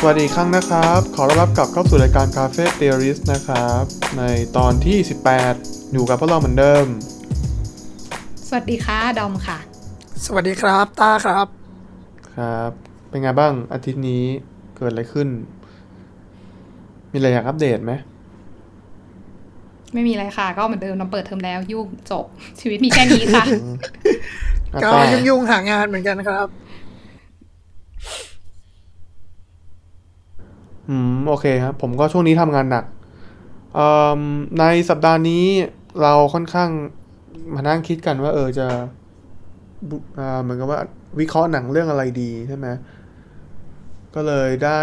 สวัสดีอีกครั้งนะครับ ขอต้อนรับกลับเข้าสู่รายการ Cafe Theorist นะครับ ในตอนที่ 18 อยู่กับพวกเราเหมือนเดิม สวัสดีค่ะดอมค่ะ สวัสดีครับตาครับ ครับ เป็นไงบ้างอาทิตย์นี้เกิดอะไรขึ้น มีอะไรอยากอัปเดตไหมไม่มีอะไรค่ะ ก็เหมือนเดิมเราเปิดเทอมแล้วยุ่งจบชีวิตมีแค่นี้ค่ะอะก็ต่อยุ่งๆหางานเหมือนกันครับ อืมโอเคครับผมก็ช่วงนี้ทำงานหนักอในสัปดาห์นี้เราค่อนข้างมานั่งคิดกันว่า เออจะเหมือนกับว่าวิเคราะห์หนังเรื่องอะไรดีใช่ไหมก็เลยได้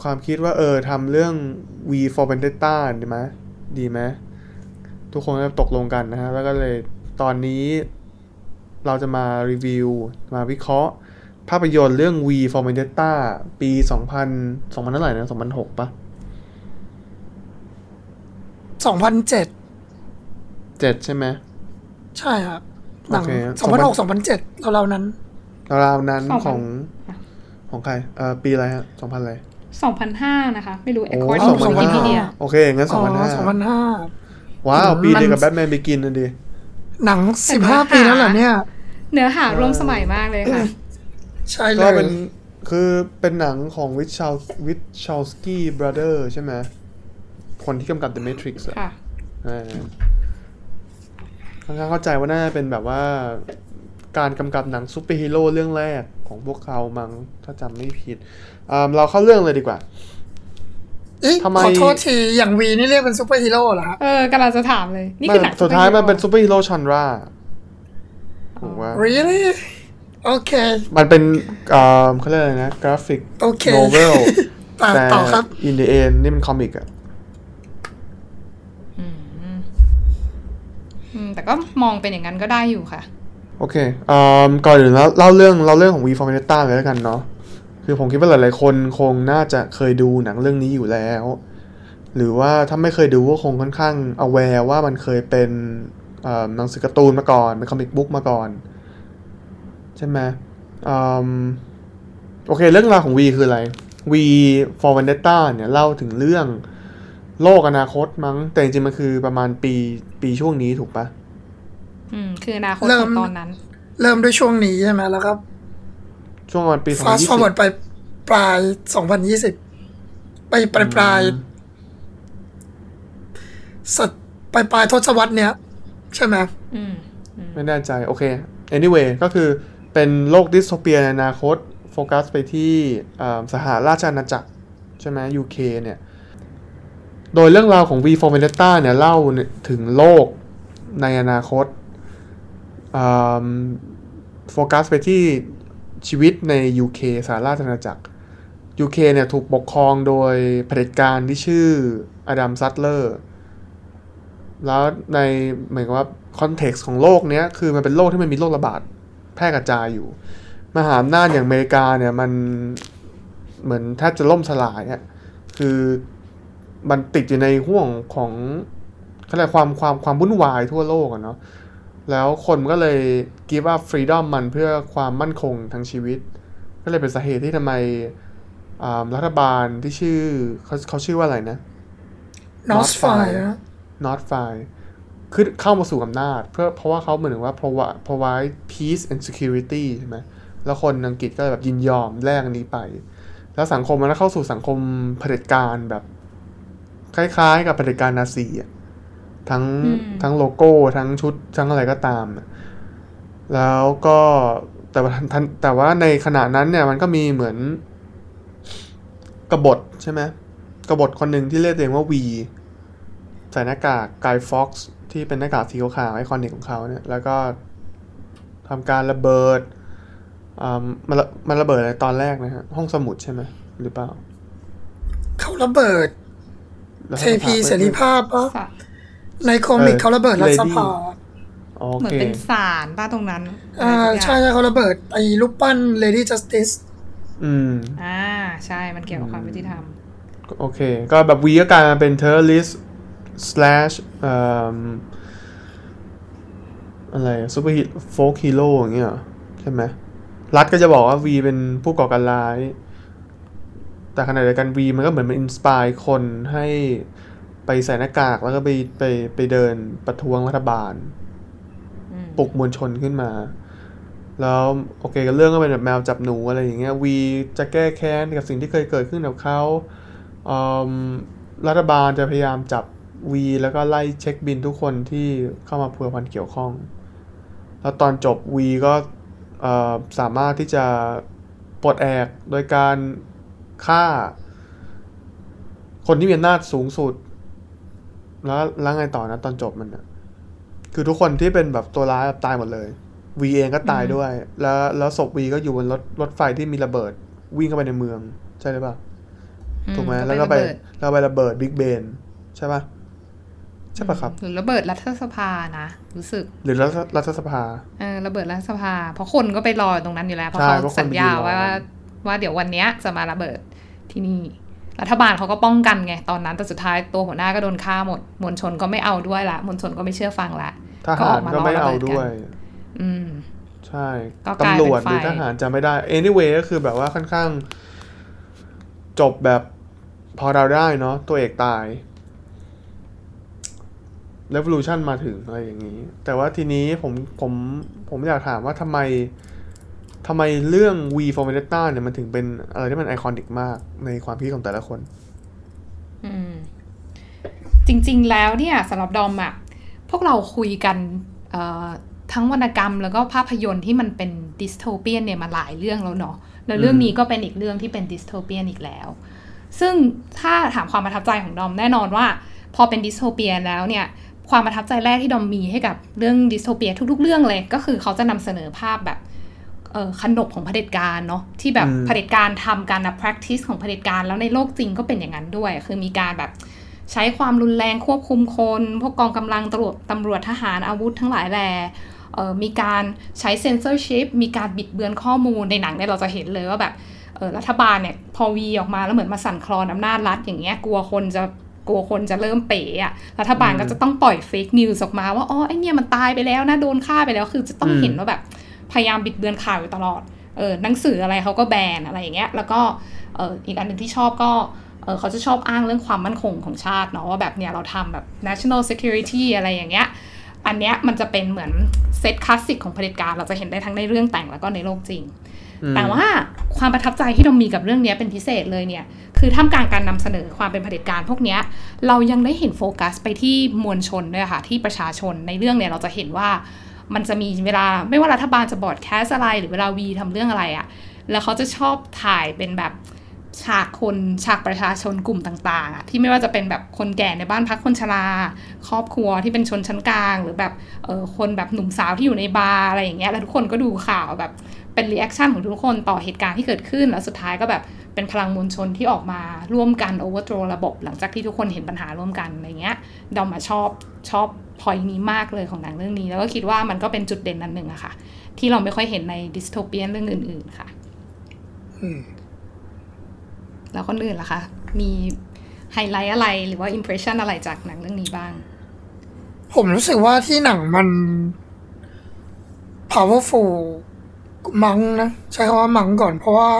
ความคิดว่า เออทำเรื่อง V for Vendetta ดีไหมดีไหมทุกคนก็ตกลงกันนะฮะแล้วก็เลยตอนนี้เราจะมารีวิว มาวิเคราะห์ ภาพยนตร์เรื่อง V for Vendetta ปี2000 2000เท่าไหร่นะ2006ปะ2007 7ใช่ไหม ใช่ครับ หนังโอเค2006 2007เราเราๆนั้นราวๆนั้น2000ของของใครเอ่อปีอะไรฮะ2000อะไร2005นะคะ ไม่รู้โอ้ according to 2005 Wikipedia โอเค งั้นอ๋อ2005 2005ว้าว ปีเดียวกับมันแบทแมนบิกินนะดิหนังแต่เนื้อหา15ปีแล้วเหรอเนี่ย เนื้อหาร่วมสมัยมากเลยค่ะ ใช่เลยก็เป็นคือเป็นหนังของวาชาวาชาวสกี้ Brothers ใช่ไหมคนที่กำกับ The Matrix อะค่ะอ่าค่อนข้างเข้าใจว่าน่าจะเป็นแบบว่าการกำกับหนังซูเปอร์ฮีโร่เรื่องแรกของพวกเขามั้งถ้าจำไม่ผิดอ่าเราเข้าเรื่องเลยดีกว่า เอ๊ะทำไม ขอโทษทีอย่างวีนี่เรียกเป็นซูเปอร์ฮีโร่เหรอฮะเออกำลังจะถามเลย นี่คือหนังมันสุดท้ายมันเป็นซูซูเปอร์ฮีโร่ genre ถูกป่ะ really โอเค มันเป็นอ่าเขาเรียกอะไรนะกราฟิกโอเค novel ต่อแต่ต่อครับ in the end นี่มัน comic อะอืมแต่ก็มองเป็นอย่างนั้นก็ได้อยู่ค่ะ โอเคอ่าก่อนอื่นแล้วเล่าเรื่องเล่าเรื่องของ V for Vendetta เลยแล้วกันเนาะคือผมคิดว่าหลาย ๆ คนคงน่าจะเคยดูหนังเรื่องนี้อยู่แล้ว หรือว่าถ้าไม่เคยดูก็คงค่อนข้าง aware ว่ามันเคยเป็นเอ่อหนังสือการ์ตูนมาก่อนเป็นคอมิกบุ๊กมาก่อน ใช่ไหมอืมโอเค เรื่องราวของ V คืออะไร V for Vendetta เนี่ย เล่าถึงเรื่องโลกอนาคตมั้ง แต่จริงๆมันคือประมาณปีปีช่วงนี้ถูกปะอืม คืออนาคตเริ่ขมองตอนนั้น เริ่มด้วยช่วงนี้ใช่ไหมแล้วก็ช่วงประมาณปี fast forward 2020ไปปลาย2020ไปปลายปลายสัตปลายปลายทศวรรษเนี้ยใช่ไหมอืมไม่แน่ใจ โอเค anyway ก็คือ เป็นโลกดิสโทเปียในอนาคต โฟกัสไปที่อ่าสหราชอาณาจักร ใช่ไหม UK เนี่ย โดยเรื่องราวของ V for Vendetta เนี่ยเล่าถึงโลกในอนาคตโฟกัสไปที่ชีวิตใน UK สหราชอาณาจักร UK เนี่ยถูกปกครองโดยเผด็จการที่ชื่ออดัมซัตเลอร์ แล้วในเหมือนกับว่า context ของโลกเนี้ยคือมันเป็นโลกที่มันมีโรคระบาด แพร่กระจายอยู่ มหาอำนาจอย่างอเมริกาเนี่ยมันเหมือนแทบจะล่มสลายอะคือมันติดอยู่ในห่วงของเขาเรียกความความความวุ่นวายทั่วโลกอะเนาะแล้วคนมันก็เลยกีว่าฟรีดอมมันเพื่อความมั่นคงทางชีวิต ก็เลยเป็นสาเหตุที่ทำไมอ่ารัฐบาลที่ชื่อเขาเขาชื่อว่าอะไรนะ North Fire นะ not fine ขึ้นเข้ามาสู่อำนาจ เพื่อเพราะว่าเขาเหมือนถึงว่า provide provide peace and security ใช่ไหมแล้วคนอังกฤษก็เลยแบบยินยอมแลกอันนี้ไป แล้วสังคมมันก็เข้าสู่สังคมเผด็จการแบบ คล้ายๆ กับเผด็จการนาซีอะทั้งอืมทั้งโลโก้ทั้งชุดทั้งอะไรก็ตามอะแล้วก็แต่ว่าทันแต่ว่าในขณะนั้นเนี่ยมันก็มีเหมือนกบฏใช่ไหมกบฏคนหนึ่งที่เรียกตัวเองว่าวี ใส่หน้ากาก Guy Fawkes ที่เป็นหน้ากากสีขาวๆ iconic ของเขาเนี่ย แล้วก็ทำการระเบิดอ่ามันระมันระเบิดอะไรตอนแรกนะฮะห้องสมุดใช่ไหมหรือเปล่า เขาระเบิดแล้วเทพีเสรีภาพปะค่ะในคอมิกเขาระเบิดรัฐสภาโอเหมือนเคเป็นศาลป้าตรงนั้นอ่าอะไรสักใช่อย่างใช่เขาระเบิดไอ้รูปปั้น Lady Justice อืม อ่า ใช่มันเกี่ยวกับความยุติธรรม โอเค ก็แบบวีก็กลายมาเป็น terrorist slash เอ่ ออะไรซูเปอร์ฮี folk hero อย่างเงี้ยเหรอใช่ไหมรัฐก็จะบอกว่าวีเป็นผู้ก่อการร้าย แต่ขณะเดียวกันวีมันก็เหมือนมัน inspire คนให้ไปใส่หน้ากากแล้วก็ไปไปไปเดินประท้วงรัฐบาลอืมปลุกมวลชนขึ้นมา แล้วโอเคเรื่องก็เป็นแบบแมวจับหนูอะไรอย่างเงี้ยวีจะแก้แค้นกับสิ่งที่เคยเกิดขึ้นกับเขาอืมรัฐบาลจะพยายามจับ วีแล้วก็ไล่เช็คบินทุกคนที่เข้ามาพัวพันเกี่ยวข้อง แล้วตอนจบวีก็เอ่อสามารถที่จะปลดแอกโดยการฆ่า คนที่มีอำนาจสูงสุด แล้วแล้วไงต่อนะตอนจบมันอะคือทุกคนที่เป็นแบบตัวร้ายแบบตายหมดเลยวีเองก็ตายด้วย แล้วแล้วศพวีก็อยู่บนรถรถไฟที่มีระเบิด วิ่งเข้าไปในเมือง ใช่หรือเปล่าถูกไหมอืแล้วก็ไประเบิดแล้วไประเบิดบิ๊กเบนใช่ปะ ใช่ปะครับ หรือระเบิดรัฐสภานะรู้สึก หรือรัฐรัฐสภาเออระเบิดรัฐสภา เพราะคนก็ไปรอตรงนั้นอยู่แล้ว เพราะใช่เขาเพราะคนสัญญาไปยืนรอไว้ว่าว่าเดี๋ยววันเนี้ยจะมาระเบิดที่นี่ รัฐบาลเขาก็ป้องกันไงตอนนั้นแต่สุดท้ายตัวหัวหน้าก็โดนฆ่าหมดมวลชนก็ไม่เอาด้วยละมวลชนก็ไม่เชื่อฟังละทก็หาอรอกมาก็ไม่รอระเอาเบิดกันด้วย อืมใช่ก็กลายเป็นตำรวจหรือไฟทหารจะไม่ได้ anyway ก็คือแบบว่าค่อนข้าง จบแบบพอเราได้เนาะตัวเอกตาย revolution มาถึงอะไรอย่างนี้ แต่ว่าทีนี้ผมผมผมอยากถามว่าทำไมทำไมเรื่อง V for Vendetta เนี่ยมันถึงเป็นอะไรที่มันไอคอนิกมากในความคิดของแต่ละคน อืม จริง ๆ แล้วเนี่ยสำหรับดอมอะพวกเราคุยกันทั้งวรรณกรรมแล้วก็ภาพยนตร์ที่มันเป็น dystopian เนี่ยมาหลายเรื่องแล้วเนาะแล้วเรื่องนี้ก็เป็นอีกเรื่องที่เป็น dystopian อีกแล้ว ซึ่งถ้าถามความประทับใจของดอมแน่นอนว่า พอเป็น dystopia แล้วเนี่ย ความประทับใจแรกที่ดอมมีให้กับเรื่อง dystopia ทุก ๆ เรื่องเลย ก็คือเขาจะนำเสนอภาพแบบเอ่อขนบของเผด็จการเนาะที่แบบอืมเผด็จการทำการนะ practice ของเผด็จการแล้วในโลกจริงก็เป็นอย่างนั้นด้วย คือมีการแบบใช้ความรุนแรงควบคุมคน พวกกองกำลังตำรวจตำรวจทหารอาวุธทั้งหลายแหล่เอ่อมีการใช้ censorship มีการบิดเบือนข้อมูลในหนังเนี่ยเราจะเห็นเลยว่าแบบเออรัฐบาลเนี่ยพอวีออกมาแล้วเหมือนมาสั่นคลอนอำนาจรัฐอย่างเงี้ยกลัวคนจะ กลัวคนจะเริ่มเป๋อะรัฐบาลก็จะต้องปล่อย fake news ออกมาว่าอ๋อไอ้เนี่ยมันตายไปแล้วนะโดนฆ่าไปแล้วคือจะต้องอืมเห็นว่าแบบพยายามบิดเบือนข่าวอยู่ตลอดเออหนังสืออะไรเขาก็แบนอะไรอย่างเงี้ยแล้วก็เอออีกอันหนึ่งที่ชอบก็เออเขาจะชอบอ้างเรื่องความมั่นคงของชาติเนาะว่าแบบเนี่ยเราทำแบบ national security อะไรอย่างเงี้ยอันเนี้ยมันจะเป็นเหมือนเซตคลาสสิกของเผด็จการเราจะเห็นได้ทั้งในเรื่องแต่งแล้วก็ในโลกจริงอืม แต่ว่าความประทับใจที่เรามีกับเรื่องนี้เป็นพิเศษเลยเนี่ย คือท่ามกลางการนำเสนอความเป็นเผด็จการพวกนี้เรายังได้เห็นโฟกัสไปที่มวลชนด้วยค่ะ ที่ประชาชนในเรื่องเนี่ยเราจะเห็นว่ามันจะมีเวลาไม่ว่ารัฐบาลจะบอดแคสอะไร หรือเวลาวีทำเรื่องอะไรอะ่ะ แล้วเขาจะชอบถ่ายเป็นแบบฉากคนฉากประชาชนกลุ่มต่างๆอะที่ไม่ว่าจะเป็นแบบคนแก่ในบ้านพักคนชรา ครอบครัวที่เป็นชนชั้นกลาง หรือแบบเออคนแบบหนุ่มสาวที่อยู่ในบาร์อะไรอย่างเงี้ยแล้วทุกคนก็ดูข่าวแบบ เป็น reaction ของทุกคนต่อเหตุการณ์ที่เกิดขึ้น แล้วสุดท้ายก็แบบเป็นพลังมวลชนที่ออกมาร่วมกันโอเวอร์โ w ระบบ หลังจากที่ทุกคนเห็นปัญหาร่วมกันอะไรเงี้ยดอมมาชอบชอบพอยนี้มากเลยของหนังเรื่องนี้ แล้วก็คิดว่ามันก็เป็นจุดเด่นอันหนึ่งอะค่ะ ที่เราไม่ค่อยเห็นใน dystopian เรื่องอื่น ๆ ค่ะอืมแล้วคนอื่นล่ะคะ มีไฮไลท์อะไรหรือว่า impression อะไรจากหนังเรื่องนี้บ้าง ผมรู้สึกว่าที่หนังมัน powerful มังนะ ใช้คำว่ามังก่อน เพราะว่า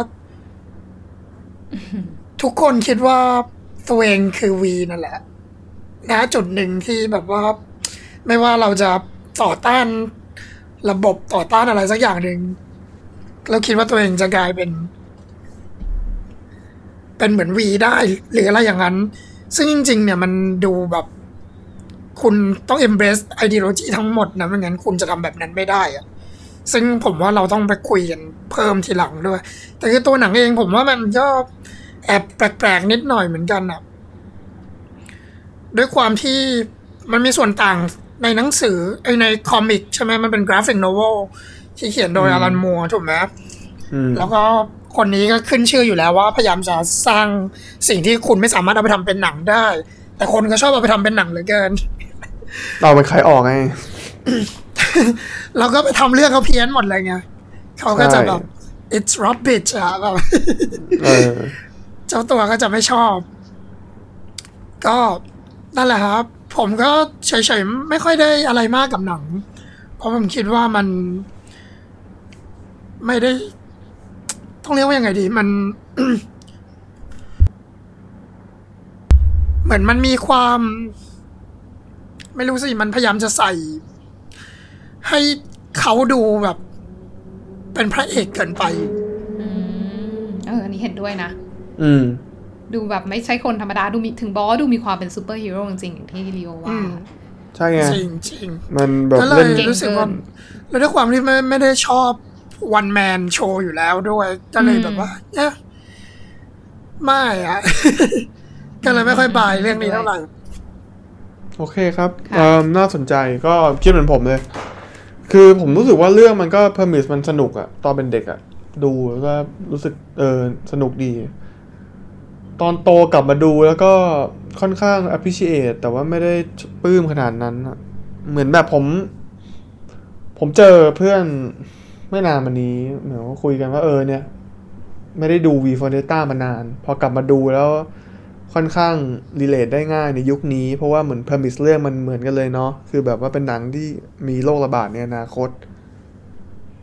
ทุกคนคิดว่าตัวเองคือวีนั่นแหละนะจุดหนึ่งที่แบบว่า ไม่ว่าเราจะต่อต้านระบบต่อต้านอะไรสักอย่างหนึ่งเราคิดว่าตัวเองจะกลายเป็น เป็นเหมือนวีได้ หรืออะไรอย่างนั้น ซึ่งจริง ๆ เนี่ยมันดูแบบคุณต้อง embrace ideology ทั้งหมดนะไม่งั้นคุณจะทำแบบนั้นไม่ได้อะ ซึ่งผมว่าเราต้องไปคุยกันเพิ่มทีหลังด้วย แต่คือตัวหนังเองผมว่ามันก็แอบแปลกๆนิดหน่อยเหมือนกันอะด้วยความที่มันมีส่วนต่างในหนังสือไอใน comic ใช่ไหมมันเป็น graphic novel ที่เขียนโดยอืม Alan Moore ถูกไหมอืมแล้วก็คนนี้ก็ขึ้นชื่ออยู่แล้วว่าพยายามจะสร้างสิ่งที่คุณไม่สามารถเอาไปทำเป็นหนังได้ แต่คนก็ชอบเอาไปทำเป็นหนังเหลือเกินเราไปขายออกไง เราก็ไปทำเรื่องเขาเพี้ยนหมดเลยไงเขาก็จะแบบใช่ it's rubbish อะแบบเออเจ้าตัวก็จะไม่ชอบ ก็นั่นแหละครับ ผมก็เฉยๆ ไม่ค่อยได้อะไรมากกับหนัง เพราะผมคิดว่ามัน ไม่ได้ ต้องเรียกว่ายังไงดี มันเหมือนมันมีความ ไม่รู้สิ มันพยายามจะใส่ ให้เขาดูแบบ เป็นพระเอกเกินไป อืมเอออันนี้เห็นด้วยนะ อืม ดูแบบไม่ใช่คนธรรมดาดูมีถึงบอสดูมีความเป็นซูเปอร์ฮีโร่จริงๆอย่างที่ลีโออืว่า ม ใช่ไง จริงจริงมันแบบก็เลเล่ยน รู้สึกว่าเก่งเกินแล้วด้วยความที่ไม่ไม่ได้ชอบ one man show อยู่แล้วด้วย ก็เลยอืมแบบว่าเนี่ยไม่อะ ก็เลยไม่ค่อย buy เรื่องนี้เท่าไหร่ โอเคครับค่ะ เอ่อน่าสนใจก็คิดเหมือนผมเลย คือผมรู้สึกว่าเรื่องมันก็ premise มันสนุกอะตอนเป็นเด็กอะดูแล้วก็รู้สึกเออสนุกดี ตอนโตกลับมาดูแล้วก็ค่อนข้าง appreciate แต่ว่าไม่ได้ปลื้มขนาดนั้นเหมือนแบบผม ผมเจอเพื่อนไม่นานมานี้เหมือนว่าคุยกันว่าเออเนี่ย ไม่ได้ดู V for Vendetta มานาน พอกลับมาดูแล้ว ค่อนข้างรีเลทได้ง่ายในยุคนี้ เพราะว่าเหมือน premise เรื่องมันเหมือนกันเลยเนาะคือแบบว่าเป็นหนังที่มีโรคระบาดในอนาคต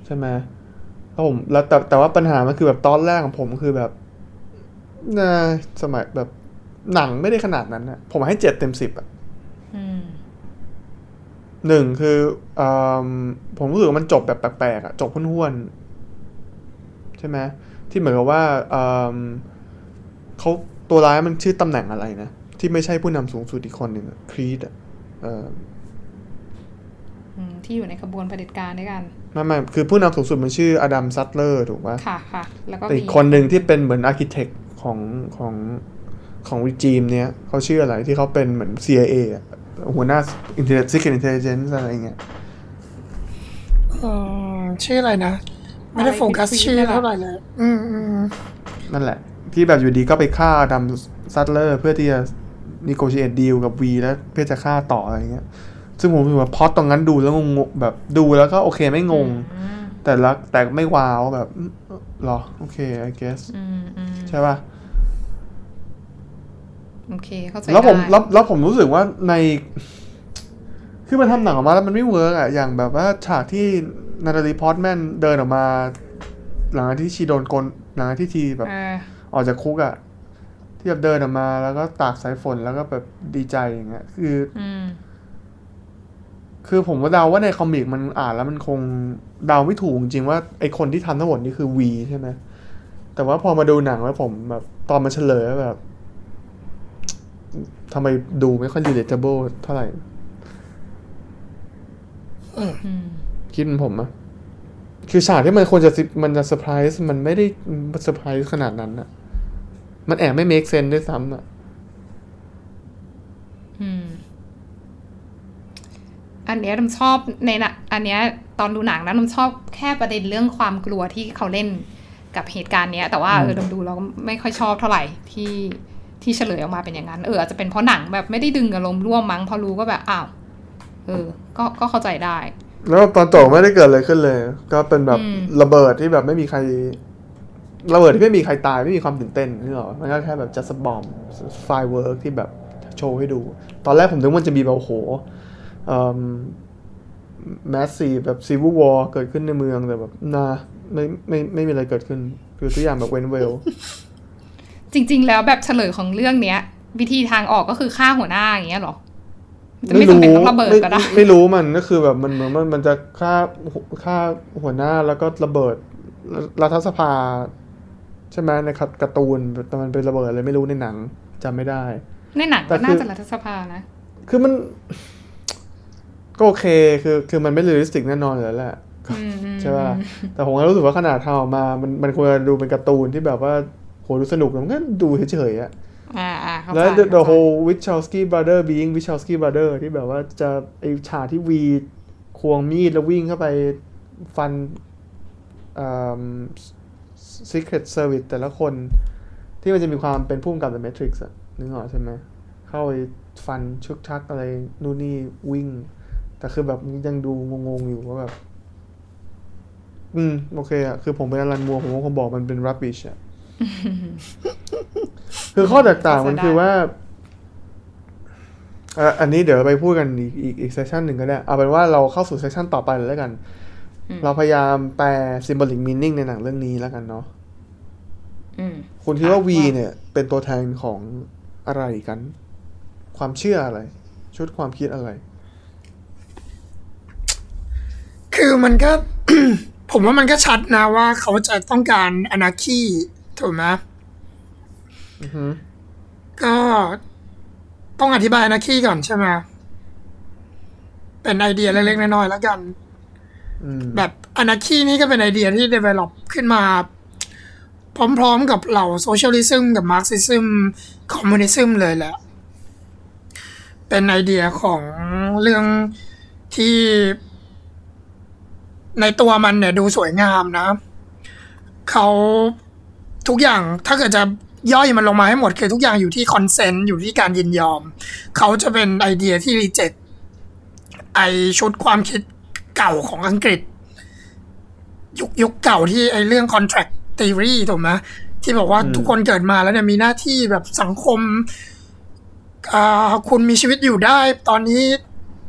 ใช่ไหมแล้วผมแล้วแต่แต่ว่าปัญหามันคือแบบตอนแรกของผมคือแบบน่าสมัยแบบหนังไม่ได้ขนาดนั้นอะผมให้เจ็ดเต็มสิบอะอืมหนึ่งคืออมผมรู้สึกว่ามันจบแบบแปลกๆอะจบห้วนๆใช่ไหมที่เหมือนกับว่าอืมเขา ตัวร้ายมันชื่อตำแหน่งอะไรนะ ที่ไม่ใช่ผู้นำสูงสุดอีกคนหนึ่ง Creedy อะเอออืมที่อยู่ในขบวนเผด็จการด้วยกันไม่ไม่คือผู้นำสูงสุดมันชื่ออดัมซัตเลอร์ถูกปะค่ะค่ะแล้วก็แต่มีอีกคนหนึ่งที่เป็นเหมือน architect ของของของ regime เนี้ยเขาชื่ออะไรที่เขาเป็นเหมือน CIA อะหัวหน้า Intelligence Secret Intelligence อะไรเงี้ยอืมชื่ออะไรนะ ไม่ได้โฟกัสชื่อเท่าไหร่เลย อืมอืมนั่นแหละ ที่แบบอยู่ดีก็ไปฆ่าอดัมซัตเลอร์เพื่อที่จะนิโกช a t e ดีลกับวีแล้วเพื่อจะฆ่าต่ออะไรเงี้ย ซึ่งผมรู้สึกว่าพอตรงนั้นดูแล้วงงๆแบบดูแล้วก็โอเคไม่งงอืมแต่ละแต่ไม่ wow แบบอืมเหรอ โอเค I guess อืมอืมใช่ป่ะโอเคเข้าใจแล้วผมได้แล้วแล้วผมรู้สึกว่าใน คือมันทำหนังออกมาแล้วมันไม่ work อะอย่างแบบว่าฉากที่นาตาลีพอร์ตแมนเดินออกมา หลังจากที่ชีโดนโกนหลังจากที่ทีแบบเออออกจากคุกอะที่แบบเดินออกมาแล้วก็ตากสายฝนแล้วก็แบบดีใจอย่างเงี้ย คืออืมคือผมว่าเดาว่าใน comic มันอ่านแล้วมันคงเดาไม่ถูกจริงๆว่าไอคนที่ทำทั้งหมดนี่คือวีใช่ไหมแต่ว่าพอมาดูหนังแล้วผมแบบตอนมันเฉลยแล้วแบบทำไมดูไม่ค่อย relatable เท่าไหร่อืมคิดเป็นผมอะคือฉากที่มันควรจะซิมันจะเซอร์ไพรส์มันไม่ได้เซอร์ไพรส์ขนาดนั้นอะ มันแอบไม่ make sense ด้วยซ้ำอะอืมอันเนี้ยน้ำชอบในนะอันเนี้ยตอนดูหนังนะน้ำชอบแค่ประเด็นเรื่องความกลัวที่เขาเล่นกับเหตุการณ์เนี้ย แต่ว่าเออดำดูเราก็ไม่ค่อยชอบเท่าไหร่ที่ที่เฉลยออกมาเป็นอย่างนั้นเอออาจจะเป็นเพราะหนังแบบไม่ได้ดึงอารมณ์ร่วมมั้งพอรู้ก็แบบอ้าวเออ ก็ก็เข้าใจได้ แล้วตอนจบไม่ได้เกิดอะไรขึ้นเลย ก็เป็นแบบอืมระเบิดที่แบบไม่มีใคร ระเบิดที่ไม่มีใครตายไม่มีความตื่นเต้นนี่หรอมันก็แค่แบบ just a bomb firework ที่แบบโชว์ให้ดู ตอนแรกผมนึกว่ามันจะมีแบบโอ้โหmessy แบบ civil war เกิดขึ้นในเมืองแต่แบบนาไม่ไม่ไม่มีอะไรเกิดขึ้น คือทุกอย่างแบบ went well จริง ๆ แล้วแบบเฉลยของเรื่องเนี้ย วิธีทางออกก็คือฆ่าหัวหน้าอย่างเงี้ยเหรอจะไม่จำเป็นต้องระเบิดก็ได้ไม่ไม่รู้มันก็คือแบบมันเหมือนมันมันจะฆ่าฆ่าหัวหน้าแล้วก็ระเบิดรัฐสภา ใช่ไหมในการ์ตูนแต่มันเป็นระเบิดอะไรไม่รู้ในหนังจำไม่ได้ ในหนังแต่ก็คือน่าจะรัฐสภานะ คือมัน ก็โอเคคือคือมันไม่ realistic แน่นอนอยู่แล้วแหละอืมอืมใช่ป่ะแต่ผมก็รู้สึกว่าขนาดทำออกมา มันมันควรจะดูเป็นการ์ตูนที่แบบว่าโหดูสนุกแล้วมันก็ดูเฉยๆอะอ่าอ่าเข้าใจแล้ว the, เข้า the ใจ whole Wachowski brother being Wachowski brother ที่แบบว่าจะไอฉากที่วีควงมีดแล้ววิ่งเข้าไปฟันอ่า Secret Service แต่ละคนที่มันจะมีความเป็นพุ่มกับ The Matrix อะนึกออกใช่ไหม เข้าไปฟันชุกชักอะไร นู่นนี่วิ่ง แต่คือแบบยังดูงงๆอยู่ว่าแบบ อืม โอเคอะคือผมเป็นอลันมัว ผมก็คงบอกมันเป็น rubbish อะคือข้อแตกต่างมันคือว่าอะอันนี้เดี๋ยวไปพูดกันอีกอีกอีกเซสชันหนึ่งก็ได้ เอาเป็นว่าเราเข้าสู่เซสชันต่อไปเลยแล้วกันอืม เราพยายามแปล symbolic meaning ในหนังเรื่องนี้แล้วกันเนาะอืมคุณคิดว่าอะ V ว่าเนี่ย เป็นตัวแทนของอะไรกัน ความเชื่ออะไร ชุดความคิดอะไร คือมันก็ ผมว่ามันก็ชัดนะว่าเขาจะต้องการอนาคีถูกไหมอือฮึก็ต้องอธิบายอนาคีก่อนใช่ไหมเป็นไอเดียเล็กๆน้อยๆแล้วกันอืม แบบอนาคีนี่ก็เป็นไอเดียที่ develop ขึ้นมา พร้อมๆกับเหล่า socialism กับ Marxism communism เลยแหละ เป็นไอเดียของเรื่องที่ในตัวมันเนี่ยดูสวยงามนะ เขาทุกอย่างถ้าเกิดจะย่อยมันลงมาให้หมดคือทุกอย่างอยู่ที่ consent อยู่ที่การยินยอม เขาจะเป็นไอเดียที่รีเจ็คไอชุดความคิด เก่าของอังกฤษ ยุคยุคเก่าที่ไอเรื่อง contract theory ถูกไหมที่บอกว่าอืมทุกคนเกิดมาแล้วเนี่ยมีหน้าที่แบบสังคมอ่าคุณมีชีวิตอยู่ได้ ตอนนี้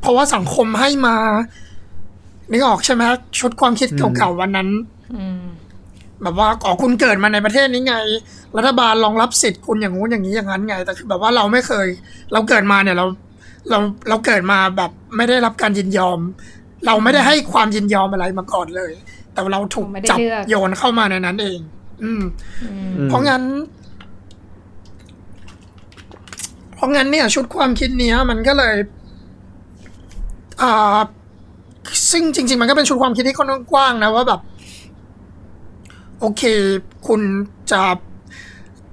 เพราะว่าสังคมให้มานึกออกใช่ไหมชุดความคิดเก่าๆวันนั้นอืมแบบว่าอ๋อคุณเกิดมาในประเทศนี้ไง รัฐบาลรองรับสิทธิ์คุณอย่างงู้นอย่างนี้อย่างนั้นไง แต่คือแบบว่าเราไม่เคย เราเกิดมาเนี่ยเรา เราเราเกิดมาแบบไม่ได้รับการยินยอม เราไม่ได้ให้ความยินยอมอะไรมาก่อนเลย แต่เราถูกไม่ได้จับเลือกโยนเข้ามาในนั้นเองอืมอืมอืม เพราะงั้น เพราะงั้นเนี่ย ชุดความคิดเนี้ย มันก็เลยอ่าซึ่งจริง ๆ มันก็เป็นชุดความคิดที่ค่อนข้างกว้างนะว่าแบบ โอเค คุณจะ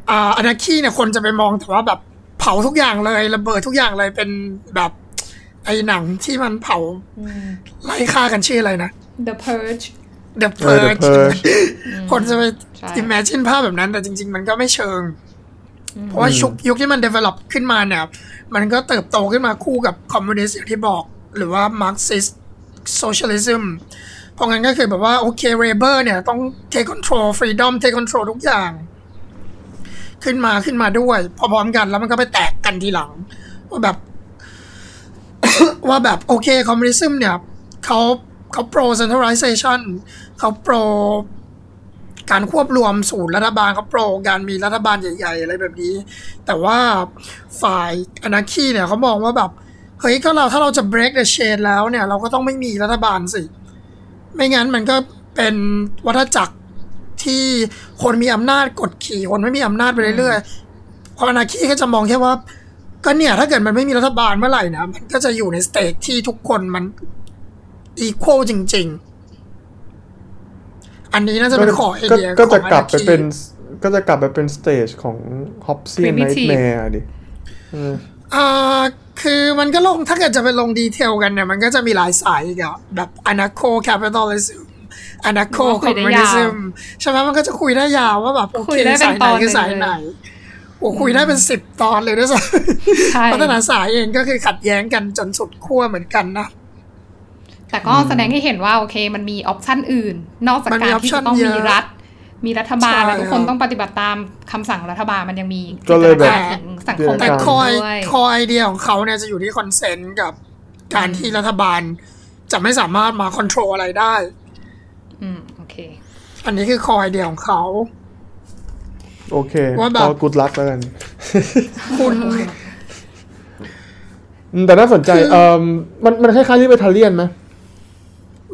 อ่าอนาคีเนี่ยคนจะไปมองแต่ว่าแบบเผาทุกอย่างเลยระเบิดทุกอย่างเลยเป็นแบบ ไอ้หนังที่มันเผาอืมไล่ฆ่ากันชื่ออะไรนะ The Purge The เออ The Purge Purge คนจะไปใช่ imagine ภาพแบบนั้นแต่จริง ๆ มันก็ไม่เชิง เพราะว่ายุคยุคที่มัน develop ขึ้นมาเนี่ย มันก็เติบโตขึ้นมาคู่กับคอมมิวนิสต์อย่างที่บอก หรือว่า Marxist Socialism เพราะงั้นก็คือแบบว่า โอเคเรเบอร์เนี่ย ต้อง take control freedom take control ทุกอย่าง ขึ้นมาขึ้นมาด้วยพร้อมๆกันแล้วมันก็ไปแตกกันทีหลังว่าแบบ ว่าแบบโอเคคอมมิวนิสต์เนี่ยเขาเขา pro centralization เขา pro การควบรวมศูนย์รัฐบาลเขาโปรการมีรัฐบาลใหญ่ๆ อะไรแบบนี้ แต่ว่าฝ่ายอนาคีเนี่ยเขามองว่าแบบเฮ้ยก็เราถ้าเราจะ break the chain แล้วเนี่ย เราก็ต้องไม่มีรัฐบาลสิ ไม่งั้นมันก็เป็นวัฏจักรที่คนมีอำนาจกดขี่คนไม่มีอำนาจไปเรื่อยๆเพราะอนาคีก็จะมองแค่ว่า ก็เนี่ย ถ้าเกิดมันไม่มีรัฐบาลเมื่อไหร่นะมันก็จะอยู่ในสเตจที่ทุกคนมันอีโคจริง ๆ อันนี้น่าจะเป็นขอไอก็เดียก็ขจะองกลับไป Anarchy เป็นก็จะกลับไปเป็นสเตจของฮอปเซียนไน Primitive ท์แมร์ดิเอออ่าคือมันก็ลงถ้าเกิดจะไปลงดีเทลกันเนี่ย มันก็จะมีหลายสายอีกอะแบบอนาโคแคปิตอลิซึมอนาโคคุคอมยได้มิวนิยาวซึมใช่ไหมมันก็จะคุยได้ยาวว่าแบบโอคุเคยได้เป็นสายไหนตอนคือสายเลยไหน โอ้คุยได้เป็นสิบตอนเลยด้วยซ้ใช่ำพัฒนาสายเองก็คือขัดแย้งกันจนสุดขั้วเหมือนกันนะ แต่ก็แสดงให้เห็นว่าโอเค มันมีออปชันอื่น นอกจากมันมีการที่ option จะต้องมีเยอะรัฐ มีรัฐบาลใช่แล้วทุกคนครับต้องปฏิบัติตามคำสั่งรัฐบาลมันยังมีก็เลยแบบจิตนาการถึงสังคมแต่เรื่องคอยด้วยคอยไอเดียของเขาเนี่ยจะอยู่ที่คอนเซนต์กับการที่รัฐบาลจะไม่สามารถมาคอนโทรลอะไรได้ อืม โอเค อันนี้คือคอยไอเดียของเขา โอเคว่าแบบก็กูดลักแล้วกันคุณอืมแต่น่าสนใจคือเอ่อมันมันคล้ายๆลิเบทาเลียนไหม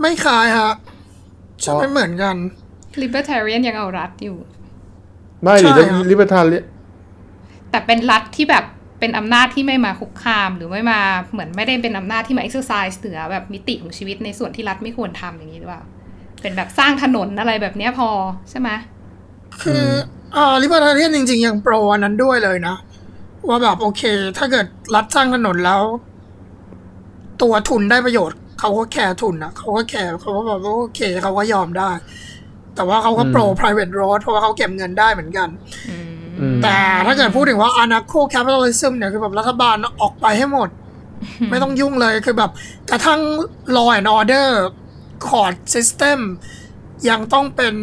ไม่คล้ายฮะจะอ๋อไม่เหมือนกัน libertarian ยังเอารัฐอยู่ ไม่ดิใช่จะครับลิเบทาเลียนแต่เป็นรัฐที่แบบเป็นอำนาจที่ไม่มาคุกคาม หรือไม่มาเหมือนไม่ได้เป็นอำนาจที่มา exercise เหนือแบบมิติของชีวิตในส่วนที่รัฐไม่ควรทำอย่างนี้หรือเปล่าเป็นแบบสร้างถนนอะไรแบบเนี้ยพอใช่ไหมคือ อ่าลิเบอร์ทาเรียนจริง ๆ ยังโปรอันนั้นด้วยเลยนะ ว่าแบบโอเค ถ้าเกิดรัฐสร้างถนนแล้ว ตัวทุนได้ประโยชน์ เขาก็แคร์ทุนนะเขาก็แคร์เขาก็แบบว่าโอเคเขาก็ยอมได้ แต่ว่าเขาก็โปร private road เพราะว่าเขาเก็บเงินได้เหมือนกันอืมอืมแต่ถ้าเกิดพูดถึงว่า anarcho capitalism เนี่ยคือแบบรัฐบาลออกไปให้หมด ไม่ต้องยุ่งเลยคือแบบกระทั่ง law and order court system ยังต้องเป็น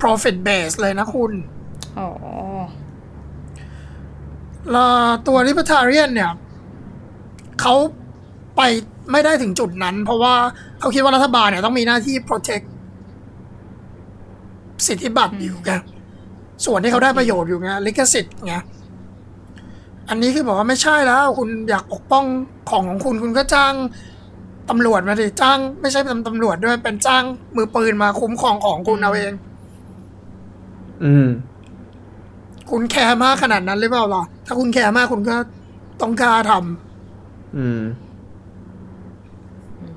profit base เลยนะคุณ อ๋อแล้วตัว libertarian เนี่ยเขาไปไม่ได้ถึงจุดนั้น เพราะว่าเขาคิดว่ารัฐบาลเนี่ยต้องมีหน้าที่ protect สิทธิบัตรอยู่ไงส่วนที่เขาได้ประโยชน์อยู่ไงลิขสิทธิ์ไงอันนี้คือบอกว่าไม่ใช่แล้ว คุณอยากปกป้องของของคุณคุณก็จ้างตำรวจมาดิจ้าง ไม่ใช่เป็นตำรวจด้วยเป็นจ้างมือปืนมาคุ้มครองของคุณเอาเอง อืม คุณแคร์มากขนาดนั้นหรือเปล่าล่ะ ถ้าคุณแคร์มากคุณก็ต้องกล้าทำอืม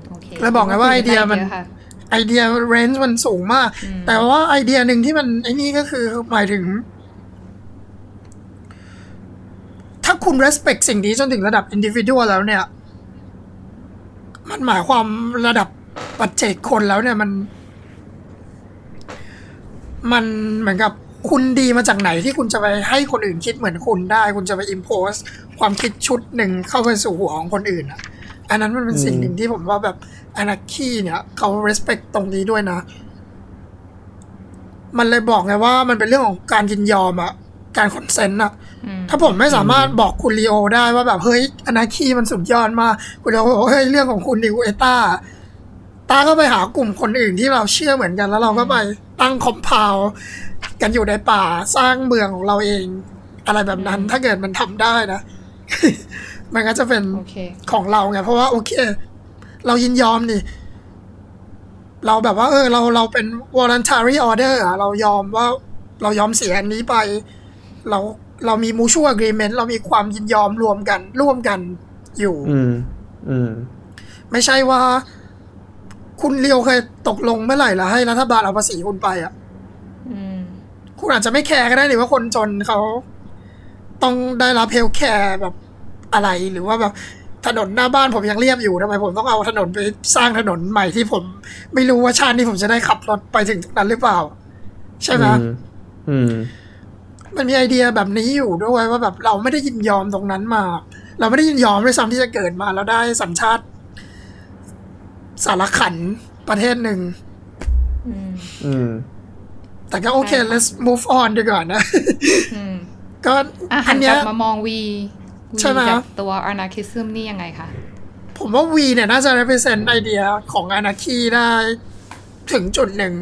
โอเคแล้วบอกไงว่าไอเดียมันค่ะ idea range มันสูงมากอืมแต่ว่าไอเดียหนึ่งที่มันไอ้นี่ก็คือหมายถึง ถ้าคุณ respect สิ่งนี้จนถึงระดับ individual แล้วเนี่ย มันหมายความระดับปัจเจกคนแล้วเนี่ยมัน มันเหมือนกับ คุณดีมาจากไหนที่คุณจะไปให้คนอื่นคิดเหมือนคุณได้ คุณจะไป impose ความคิดชุดหนึ่งเข้าไปสู่หัวของคนอื่นอะ อันนั้นมันเป็นสิ่งหนึ่งที่ผมว่าแบบ anarchy เนี่ย เขา respect ตรงนี้ด้วยนะ มันเลยบอกไงว่ามันเป็นเรื่องของการยินยอมอะการคอนเซนต์อะอืมถ้าผมไม่สามารถบอกคุณลีโอได้ว่าแบบเฮ้ยอนาคีมันสุดยอดมากคุณลีโอบอกเฮ้ยเรื่องของคุณดิวเอต้าตาก็ไปหากลุ่มคนอื่นที่เราเชื่อเหมือนกันแล้วเราก็ไปตั้งคอมเพล กันอยู่ในป่าสร้างเมืองของเราเอง อะไรแบบนั้น ถ้าเกิดมันทำได้นะ มันก็จะเป็นโอเคของเราไงเพราะว่าโอเค เรายินยอมนี่ เราแบบว่า เออ เราเราเป็น voluntary order อะเรายอมว่า เรายอมเสียอันนี้ไป เราเรามี mutual agreement เรามีความยินยอมรวมกัน ร่วมกันอยู่ อืม อืม ไม่ใช่ว่า คุณเลียวเคยตกลงเมื่อไหร่ละให้รัฐบาลเอาภาษีคุณไปอะอืม คุณอาจจะไม่แคร์ก็ได้หรือว่าคนจนเขาต้องได้รับ healthcare แบบอะไรหรือว่าแบบถนนหน้าบ้านผมยังเรียบอยู่ทำไมผมต้องเอาถนนไปสร้างถนนใหม่ที่ผม ไม่รู้ว่าชาตินี้ผมจะได้ขับรถไปถึงตรงนั้นหรือเปล่า ใช่ไหมอืมอืมมันมีไอเดียแบบนี้อยู่ด้วยว่าแบบเราไม่ได้ยินยอมตรงนั้นมา เราไม่ได้ยินยอมด้วยซ้ำที่จะเกิดมาแล้วได้สัญชาติ สารขันประเทศหนึ่งอืมอืม แต่ก็โอเคใช่ค่ะ let's move on ดีกว่านะอืมก็อะหัอันนกเนี้ลัยบมามองวีใช่ไหมวีกับตัว anarchism นี่ยังไงคะ ผมว่าวีเนี่ยน่าจะ represent ไอเดียของอนาคีได้ถึงจุดหนึ่ง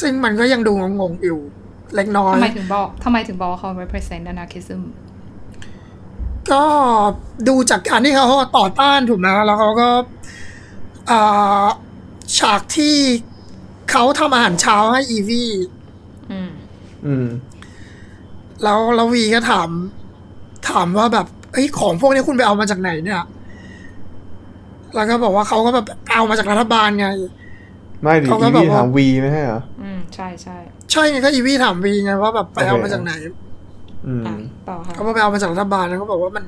ซึ่งมันก็ยังดูงงๆอยู่เล็กน้อยทำไมถึงบอกทำไมถึงบอกว่าเขา represent anarchism ก็ดูจากการที่เขาต่อต้านถูกไหมแล้วเขาก็อ่าฉากที่ เขาทำอาหารเช้าให้อีวีอืมอืม แล้วแล้ววีก็ถาม ถามว่าแบบเอ้ยของพวกนี้คุณไปเอามาจากไหนเนี่ย แล้วก็บอกว่าเขาก็แบบเอามาจากรัฐบาลไง ไม่ดิเขาก็อีแบบวีว่าถามวีไม่ใช่เหรอ อืม ใช่ใช่ ใช่ไงก็อีวีถามวีไงว่าแบบไปเอามาจากไหน อืมอะต่อค่ะเขาบอกไปเอามาจากรัฐบาลแล้วเขาบอกว่ามัน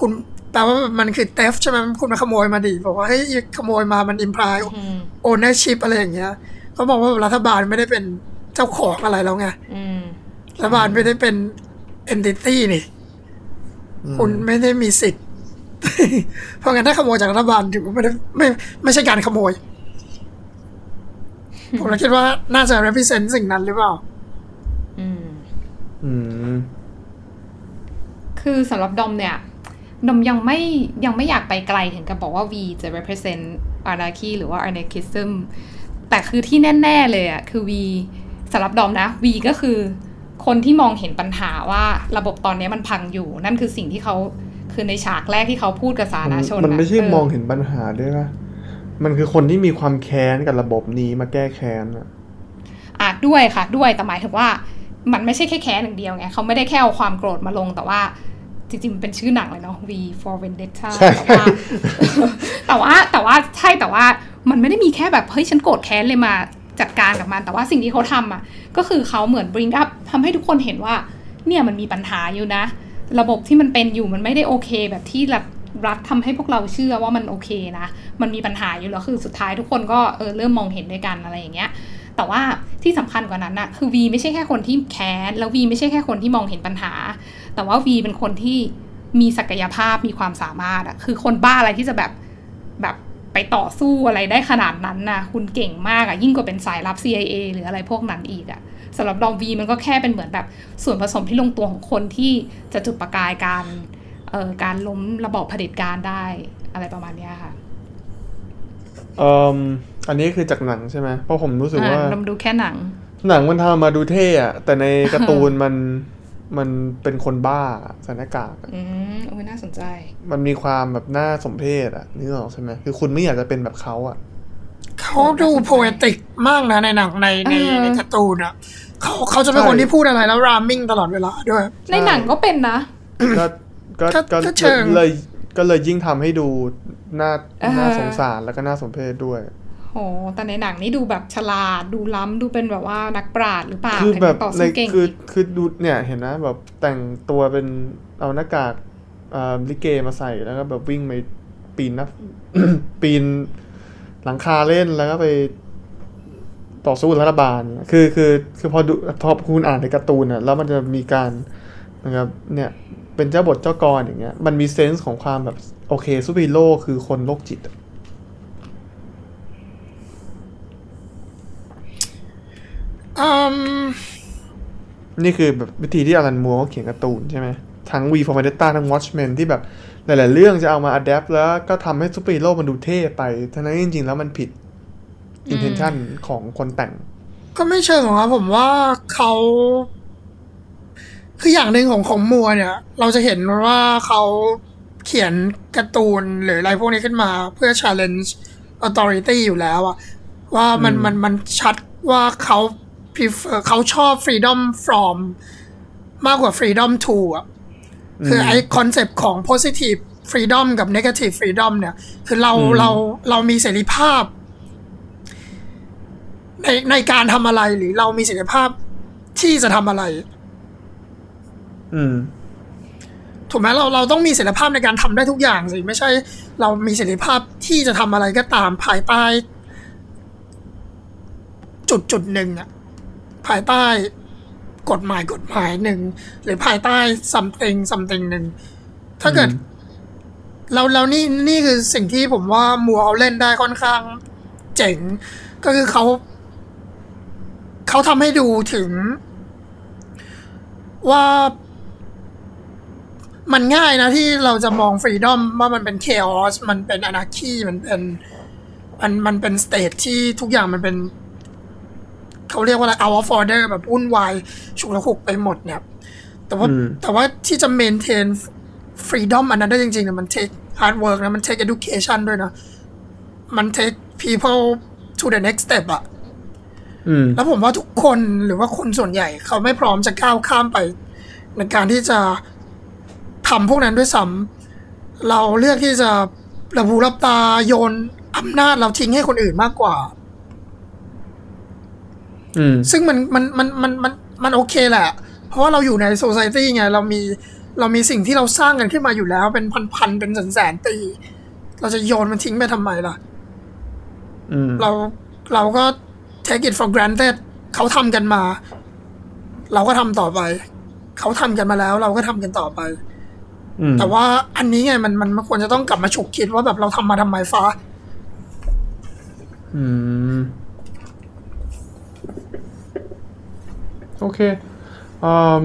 คุณแปลว่ามันคือ theft ใช่ไหมคุณมาขโมยมาดิบอกว่าเฮ้ยขโมยมามัน imply อืม ownership อะไรอย่างเงี้ย เขาบอกว่ารัฐบาลไม่ได้เป็นเจ้าของอะไรแล้วไงอืมรัฐบาลไม่ได้เป็น entity นี่คุณไม่ได้มีสิทธิ์ เพราะงั้นถ้าขโมยจากรัฐบาลถือว่าไม่ได้ไม่ไม่ใช่การขโมย ผมเลยคิดว่าน่าจะ represent สิ่งนั้นหรือเปล่า อืม อืม คือสำหรับดอมเนี่ย ดอมยังไม่ยังไม่อยากไปไกลถึงกับบอกว่า V จะ represent anarchy หรือว่า anarchism แต่คือที่แน่ ๆ เลยอะคือ V สำหรับดอมนะ V ก็คือ คนที่มองเห็นปัญหาว่าระบบตอนนี้มันพังอยู่ นั่นคือสิ่งที่เขาคือในฉากแรกที่เขาพูดกับสาธารณชนมันไม่ใช่ะมองเห็นปัญหาด้วยนะมันคือคนที่มีความแค้นกับระบบนี้มาแก้แค้นอะอะด้วยค่ะ ด้วยแต่หมายถึงว่า มันไม่ใช่แค่แค้นอย่างเดียวไงเขาไม่ได้แค่เอาความโกรธมาลงแต่ว่า จริงๆ มันเป็นชื่อหนังเลยเนาะ V for Vendetta ใช่แต่ว่าแต่ว่าแต่ว่าใช่แต่ว่ามันไม่ได้มีแค่แบบเฮ้ยฉันโกรธแค้นเลยมาจัดการกับมัน แต่ว่าสิ่งที่เขาทำอะก็คือเขาเหมือน bring up ทำให้ทุกคนเห็นว่า เนี่ยมันมีปัญหาอยู่นะ ระบบที่มันเป็นอยู่มันไม่ได้โอเค แบบที่รัฐรัฐทำให้พวกเราเชื่อว่ามันโอเคนะ มันมีปัญหาอยู่แล้วคือสุดท้ายทุกคนก็เออเริ่มมองเห็นด้วยกันอะไรอย่างเงี้ยแต่ว่าที่สำคัญกว่านั้นน่ะคือวีไม่ใช่แค่คนที่แค้นแล้ววีไม่ใช่แค่คนที่มองเห็นปัญหา แต่ว่าวีเป็นคนที่มีศักยภาพมีความสามารถอะคือคนบ้าอะไรที่จะแบบแบบไปต่อสู้อะไรได้ขนาดนั้นน่ะคุณเก่งมากอะยิ่งกว่าเป็นสายลับ CIA หรืออะไรพวกนั้นอีกอะสำหรับดอมวีมันก็แค่เป็นเหมือนแบบส่วนผสมที่ลงตัวของคนที่จะจุดประกายการเอ่อการล้มระบอบเผด็จการได้อะไรประมาณเนี้ยค่ะเอ่ออันนี้คือจากหนังใช่ไหมเพราะผมรู้สึกว่าอะดอมดูแค่หนัง หนังมันทำมาดูเท่อะแต่ในการ์ตูนมัน มันเป็นคนบ้าใส่หน้ากากอะอืมโอ้ยน่าสนใจ มันมีความแบบน่าสมเพชอะนึกออกใช่ไหมคือคุณไม่อยากจะเป็นแบบเขาอะเขาดูโพเอติกมากนะในหนังในในเออในการ์ตูนอะเขาเขาจะเป็นคนที่พูดอะไรแล้วรามิ่งตลอดเวลาด้วย ในหนังก็เป็นนะ ก็ก็ก็ก็ก็เชิงเลยก็เลยยิ่งทำให้ดูน่าเออน่าสงสารแล้วก็น่าสมเพชด้วย โหแต่ในหนังนี่ดูแบบฉลาดดูล้ำดูเป็นแบบว่านักปราชญ์หรือเปล่าคือแบบต่อในสู้เก่งคืออีกคือดูเนี่ยเห็นนะแบบแต่งตัวเป็นเอาหน้ากากอ่าลิเกมาใส่แล้วก็แบบวิ่งไปปีนหนะปีนหลังคาเล่นแล้วก็ไปต่อสู้กับรัฐบาล คือคือคือพอดูพอคุณอ่านในการ์ตูนอะแล้วมันจะมีการนะครับเนี่ยเป็นเจ้าบทเจ้ากรอย่างเงี้ยมันมีเซนส์ของความแบบโอเคซูเปอร์ฮีโร่คือคนโรคจิตอะ อืมนี่คือแบบวิธีที่อลันมัวร์เขาเขียนการ์ตูนใช่ไหมทั้ง V for Vendetta ทั้ง Watchmen ที่แบบหลาย ๆ เรื่องจะเอามา adapt แล้วก็ทำให้ซูเปอร์ฮีโร่มันดูเท่ไป ทั้งนั้นจริง ๆ แล้วมันผิด intention ของคนแต่ง ก็ไม่เชิงหรอกครับผมว่าเขา คืออย่างหนึ่งของของมัวเนี่ย เราจะเห็นว่าเขาเขียนการ์ตูนหรืออะไรพวกนี้ขึ้นมาเพื่อ challenge authority อยู่แล้วอะว่ามันอืมมันมันชัดว่าเขา prefer เขาชอบ freedom from มากกว่า freedom to อะคือไอ concept ของ positive freedom กับ negative freedom เนี่ย คือเราอืมเราเรามีเสรีภาพ ในในการทำอะไรหรือเรามีเสรีภาพที่จะทำอะไร อืมถูกไหมเราเราต้องมีเสรีภาพในการทำได้ทุกอย่างสิไม่ใช่ เรามีเสรีภาพที่จะทำอะไรก็ตามภายใต้จุดจุดหนึ่งอะ ภายใต้กฎหมายกฎหมายหนึ่ง หรือภายใต้ something something หนึ่ง ถ้าเกิดอืมเราเรานี่นี่คือสิ่งที่ผมว่ามัวเอาเล่นได้ค่อนข้างเจ๋ง ก็คือเขา เขาทำให้ดูถึง ว่ามันง่ายนะที่เราจะมองฟรีดอมว่ามันเป็นเคออสมันเป็นอนาคีมันเป็น มันมันเป็นสเตทที่ทุกอย่างมันเป็น เขาเรียกว่าอะไร out of order แบบวุ่นวายฉุกละหุกไปหมดเนี่ย แต่ว่าอืมแต่ว่าที่จะ maintain freedom อันนั้นได้จริงๆเนี่ยมัน take hard work นะมัน take education ด้วยนะ มัน take people to the next step อะอืมแล้วผมว่าทุกคนหรือว่าคนส่วนใหญ่ เขาไม่พร้อมจะก้าวข้ามไป ในการที่จะทำพวกนั้นด้วยซ้ำเราเลือกที่จะระบูรับตาโยนอำนาจเราทิ้งให้คนอื่นมากกว่าอืม ซึ่งมันมันมันมันมันมันโอเคแหละ เพราะว่าเราอยู่ในโซซ i ตี้ไง เรามีเรามีสิ่งที่เราสร้างกันขึ้นมาอยู่แล้ว เป็นพันๆเป็นแสนแสนๆปี เราจะโยนมันทิ้งไปทำไมล่ะอืมเราเราก็ take it for granted เขาทำกันมา เราก็ทำต่อไป เขาทำกันมาแล้ว เราก็ทำกันต่อไปอืมแต่ว่าอันนี้ไงมันมันมันควรจะต้องกลับมาฉุกคิดว่าแบบเราทำมาทำไมฟ้า อืม โอเคอืม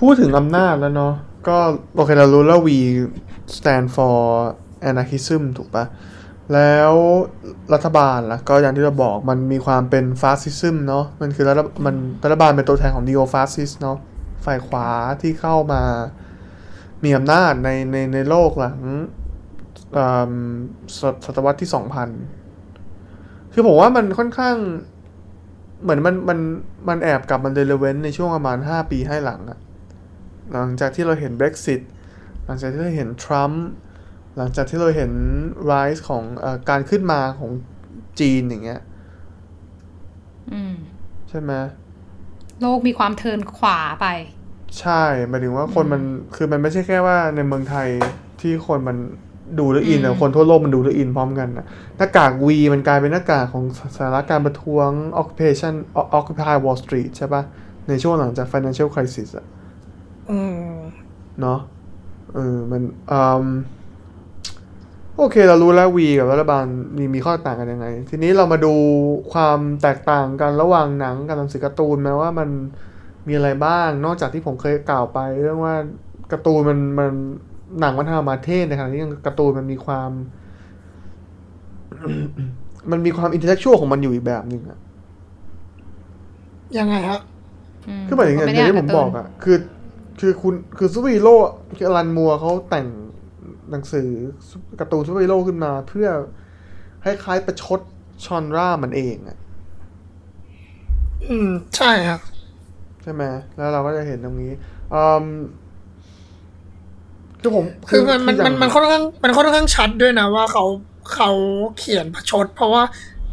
พูดถึงอำนาจแล้วเนาะก็โอเคเรารู้แล้ว V stand for anarchism ถูกปะแล้วรัฐบาลล่ะก็อย่างที่เราบอกมันมีความเป็นฟาสซิซึมเนาะมันคือรัฐมันรัฐบาลเป็นตัวแทนของ neo fascist เนาะฝ่ายขวาที่เข้ามามีอำนาจในในในโลกหลังอืมศตศตวรรษที่ 2000 คือผมว่ามันค่อนข้าง เหมือนมันมันมันแอบกลับมันเรเลเวนในช่วงประมาณ 5 ปีให้หลังอะหลังจากที่เราเห็น Brexit หลังจากที่เราเห็นทรัมป์หลังจากที่เราเห็น rise ของเออการขึ้นมาของจีนอย่างเงี้ยอืมใช่ไหมโลกมีความเทิร์นขวาไป ใช่หมายถึงว่าคนมันคือมันไม่ใช่แค่ว่าในเมืองไทยที่คนมัน ดูแล้วอินแต่อืมคนทั่วโลกมันดูแล้วอินพร้อมกันนะหน้ากากวีมันกลายเป็นหน้ากากของสาระการประท้วง occupation occupy wall street ใช่ปะในช่วงหลังจาก financial crisis อะอืมเนาะเออมันอืมโอเค เรารู้แล้ววีกับรัฐบาลมีมีข้อต่างกันยังไง ทีนี้เรามาดูความแตกต่างกันระหว่างหนังกับหนังสือการ์ตูนไหมว่ามันมีอะไรบ้าง นอกจากที่ผมเคยกล่าวไป เรื่องว่าการ์ตูนมันมัน หนังมันทำออกมาเท่ในขณะที่การ์ตูนมันมีความ มันมีความ intellectual ของมันอยู่อีกแบบหนึ่งอะยังไงฮะคือหมายถึงอย่างไได้ที่นผมการ์ตูนบอกอะคือ คือคุณคือซูเปอร์ฮีโร่คืออลันมัวเขาแต่งหนังสือการ์ตูนซูเปอร์ฮีโร่ขึ้นมา เพื่อคล้ายๆประชด genre มันเองอะ อืม ใช่ครับ ใช่ไหมแล้วเราก็จะเห็นตรงนี้อืม คือผมคือมันมันย่างมันมันค่อนข้างมันค่อนข้างชัดด้วยนะว่าเขาเขาเขียนประชด เพราะว่า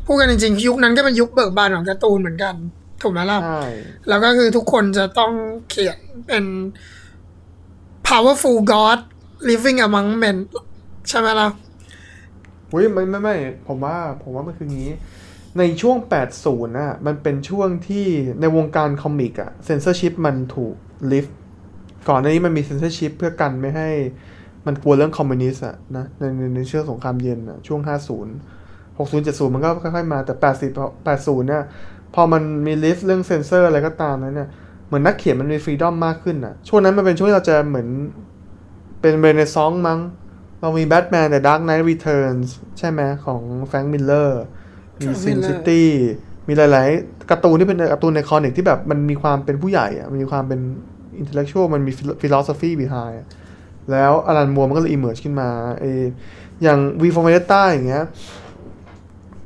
พูดกันจริงๆยุคนั้นก็เป็นยุคเบิกบานของการ์ตูนเหมือนกันถูกไหมล่ะใช่แล้วก็คือทุกคนจะต้องเขียนเป็น powerful god living among men ใช่ไหมล่ะอุ้ยไม่ไม่ไม่ผมว่า ผมว่ามันคืองี้ ในช่วง 80 น่ะ มันเป็นช่วงที่ในวงการคอมิกอะเซนเซอร์ชิพมันถูกลิฟต์ ก่อนหน้านี้มันมีเซนเซอร์ชิพเพื่อกันไม่ให้มันกลัวเรื่องคอมมิวนิสต์อะนะในในในช่วงสงครามเย็นอะช่วง 50 60 70 มันก็ค่อยๆมาแต่ 80พอ80 เนี่ย พอมันมีลิฟต์เรื่องเซนเซอร์อะไรก็ตามนั้นเนี่ย เหมือนนักเขียนมันมี freedom มากขึ้นอะช่วงนั้นมันเป็นช่วงที่เราจะเหมือนเป็นเรเนซองส์มั้ง เรามีแบทแมน The Dark Knight Returns ใช่ไหมของแฟรงค์มิลเลอร์มี Sin City มีหลาย ๆ การ์ตูนที่เป็นการ์ตูนใน comic ที่แบบมันมีความเป็นผู้ใหญ่อะมันมีความเป็น อินเทลเล็กชวลมันมีฟิโล o ฟีบีไฮแล้วอลันมัวมันก็เลย emerge ขึ้นมาเอออย่าง V for Vendetta อย่างเงี้ย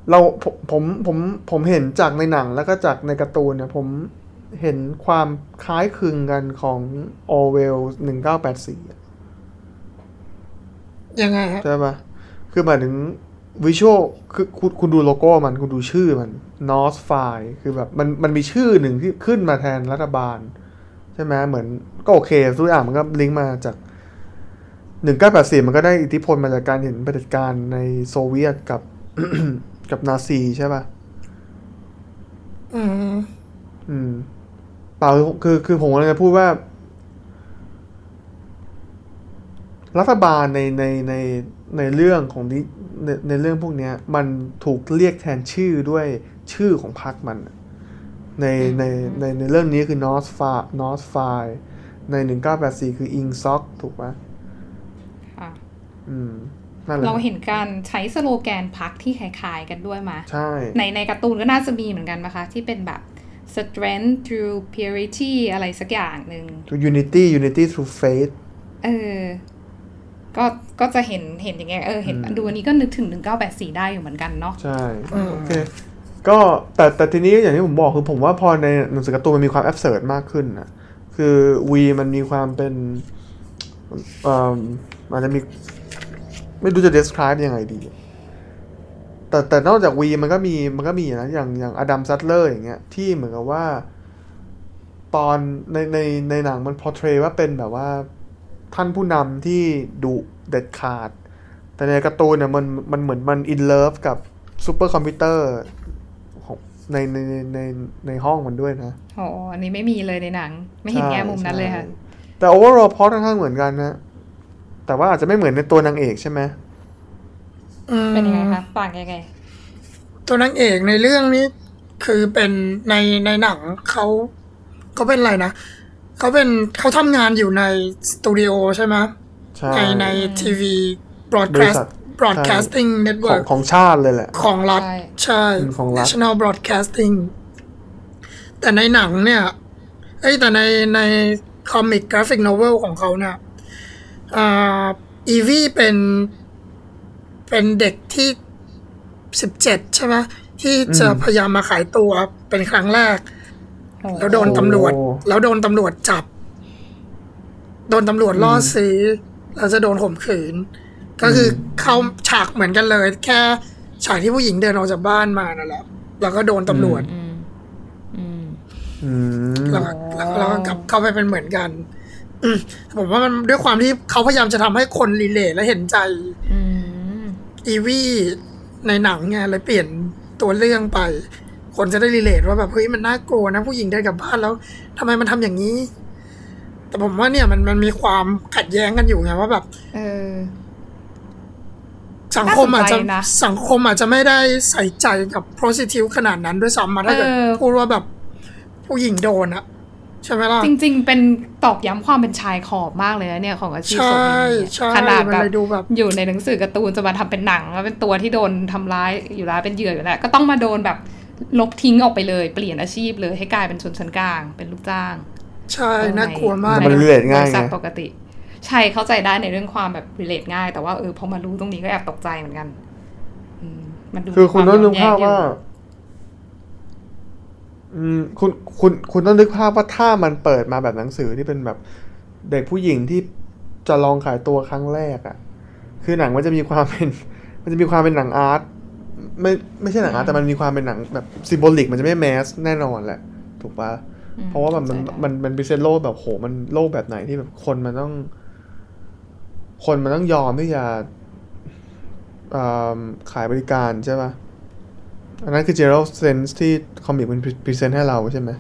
เราผมผมผมผมเห็นจากในหนังแล้วก็จากในการ์ตูนเนี่ย ผมเห็นความคล้ายคลึงกันของ Orwell 1984อะยังไงครับใช่ปะคือหมายถึงวิชวลคือคุณคุณดูโลโก้มันคุณดูชื่อมัน North f i คือแบบมันมันมีชื่อหนึ่งที่ขึ้นมาแทนรัฐบาลใช่ไหมเหมือนก็โอเคทุกอย่างมันก็ลิงก์มาจาก1984มันก็ได้อิทธิพลมาจากการเห็นเผด็จการในโซเวียตกับกับนาซีใช่ปะอืม อืม เปล่าคือคือผมกำลังจะพูดว่า รัฐบาลในในในในเรื่องของนี้ในในเรื่องพวกเนี้ย มันถูกเรียกแทนชื่อด้วยชื่อของพรรคมัน ในในในในเรื่องนี้คือ North Far North Far ใน1984คือ Ing Sok ถูกปะค่ะอืมนั่นแหละเราเห็นการใช้สโลแกนพักที่คล้ายๆกันด้วยมาใช่ในในการ์ตูนก็น่าจะมีเหมือนกันนะคะ ที่เป็นแบบ strength through purity อะไรสักอย่างหนึ่ง to unity unity through faith เออ ก็ ก็จะเห็น เห็นอย่างเงี้ย เออ เห็นอืมดูอันนี้ก็นึกถึง1984ได้อยู่เหมือนกันเนาะ ใช่อืมโอเค ก็แต่แต่ทีนี้อย่างที่ผมบอกคือผมว่าพอในหนังสือการ์ตูนมันมีความแอบเสิร์มากขึ้นนะคือวีมันมีความเป็นเอ่ออาจจะมีไม่รู้จะ describe ยังไงดี แต่แต่นอกจากวีมันก็มีมันก็มีนะ อย่างอย่างอดัมซัตเลอร์อย่างเงี้ยที่เหมือนกับว่า ตอนในในในหนังมัน portray ว่าเป็นแบบว่าท่านผู้นำที่ดุเด็ดขาด แต่ในการ์ตูนเนี่ยมันมันเหมือนมัน in love กับซูเปอร์คอมพิวเตอร์ ในในในในในห้องมันด้วยนะโอ้อันนี้ไม่มีเลยในหนัง ไม่เห็นแง่มุมนั้นเลยค่ะใช่แต่ overall พอค่อนข้างเหมือนกันนะ แต่ว่าอาจจะไม่เหมือนในตัวนางเอกใช่ไหมอืมเป็นยังไงคะต่างยังไง ตัวนางเอกในเรื่องนี้คือเป็นในในหนังเขาเขาเป็นอะไรนะเขาเป็นเขาทำงานอยู่ในสตูดิโอใช่ไหมใช่ในในทีวีบรอดบแคริสษัต์ท broadcasting ของ network ขของชาติเลยแหละ ขอของรัฐ ใช่ใช่อืมของรัฐ National Broadcasting แต่ในหนังเนี่ยเอ้ยแต่ในใน comic graphic novel ของเขาเนี่ยอ่าอีวีเป็นเป็นเด็กที่สิบเจ็ดใช่ไหมที่จะพยายามมาขายตัวเป็นครั้งแรกโอ้แล้วโดนตำรวจโอ้แล้วโดนตำรวจจับ โดนตำรวจล่อซื้อแล้วจะโดนข่มขืน ก็คืออเข้าฉากเหมือนกันเลย แค่ฉากที่ผู้หญิงเดินออกจากบ้านมานั่นแหละแล้วก็โดนตำรวจอืมอืมอืมแล้วก็แล้วก็แล้วก็กลับเข้าไปเป็นเหมือนกันอืมผมว่ามันด้วยความที่เขาพยายามจะทำให้คนรีเลทและเห็นใจอืมอีวี่ในหนังไงเลยเปลี่ยนตัวเรื่องไป คนจะได้รีเลทว่าแบบเฮ้ยมันน่ากลัวนะ ผู้หญิงเดินกลับบ้านแล้วทำไมมันทำอย่างนี้แต่ผมว่าเนี่ยมันมันมีความขัดแย้งกันอยู่ไงว่าแบบเออ สังคมอาจจะน่าสนใจนะสังคมอาจจะไม่ได้ใส่ใจกับ prostitute ขนาดนั้นด้วยซ้ำมาถ้าเกิดเออพูดว่าแบบผู้หญิงโดนอะใช่ไหมล่ะ จริง ๆ เป็นตอกย้ำความเป็นชายขอบมากเลยนะเนี่ยของอาชีพใช่โสเภณีเนี่ยใช่ขนาดมันแบบเลยดูแบบอยู่ในหนังสือการ์ตูนจะมาทำเป็นหนังแล้วเป็นตัวที่โดนทำร้ายอยู่แล้วเป็นเหยื่ออยู่แล้วก็ต้องมาโดนแบบลบทิ้งออกไปเลย เปลี่ยนอาชีพเลยให้กลายเป็นชนชั้นกลางเป็นลูกจ้าง ใช่น่ากลัวมากแต่มัน relate ง่ายไงบริษัทปกติ ใช่เข้าใจได้ในเรื่องความแบบ relate ง่าย แต่ว่าเออพอมารู้ตรงนี้ก็แอบตกใจเหมือนกันอืมมันดูคือคุณต้องนึกมีภาพย้อนแย้งว่าอยู่อืมคุณคุณคุณต้องนึกภาพว่าถ้ามันเปิดมาแบบหนังสือที่เป็นแบบเด็กผู้หญิงที่จะลองขายตัวครั้งแรกอะ่ะ คือหนังมันจะมีความเป็น มันจะมีความเป็นหนัง art ไม่ไม่ใช่หนัง art แต่มันมีความเป็นหนังแบบ symbolic มันจะไม่ mass แน่นอนแหละ ถูกปะอืมเพราะว่าแบบมันเข้าใจได้มันมันเป็น sense โลกแบบโหมันโลกแบบไหนที่แบบคนมันต้อง คนมันต้องยอมที่จะอ่าขายบริการใช่ปะอันนั้นคือ general sense ที่ comic มัน present ให้เราใช่ไหม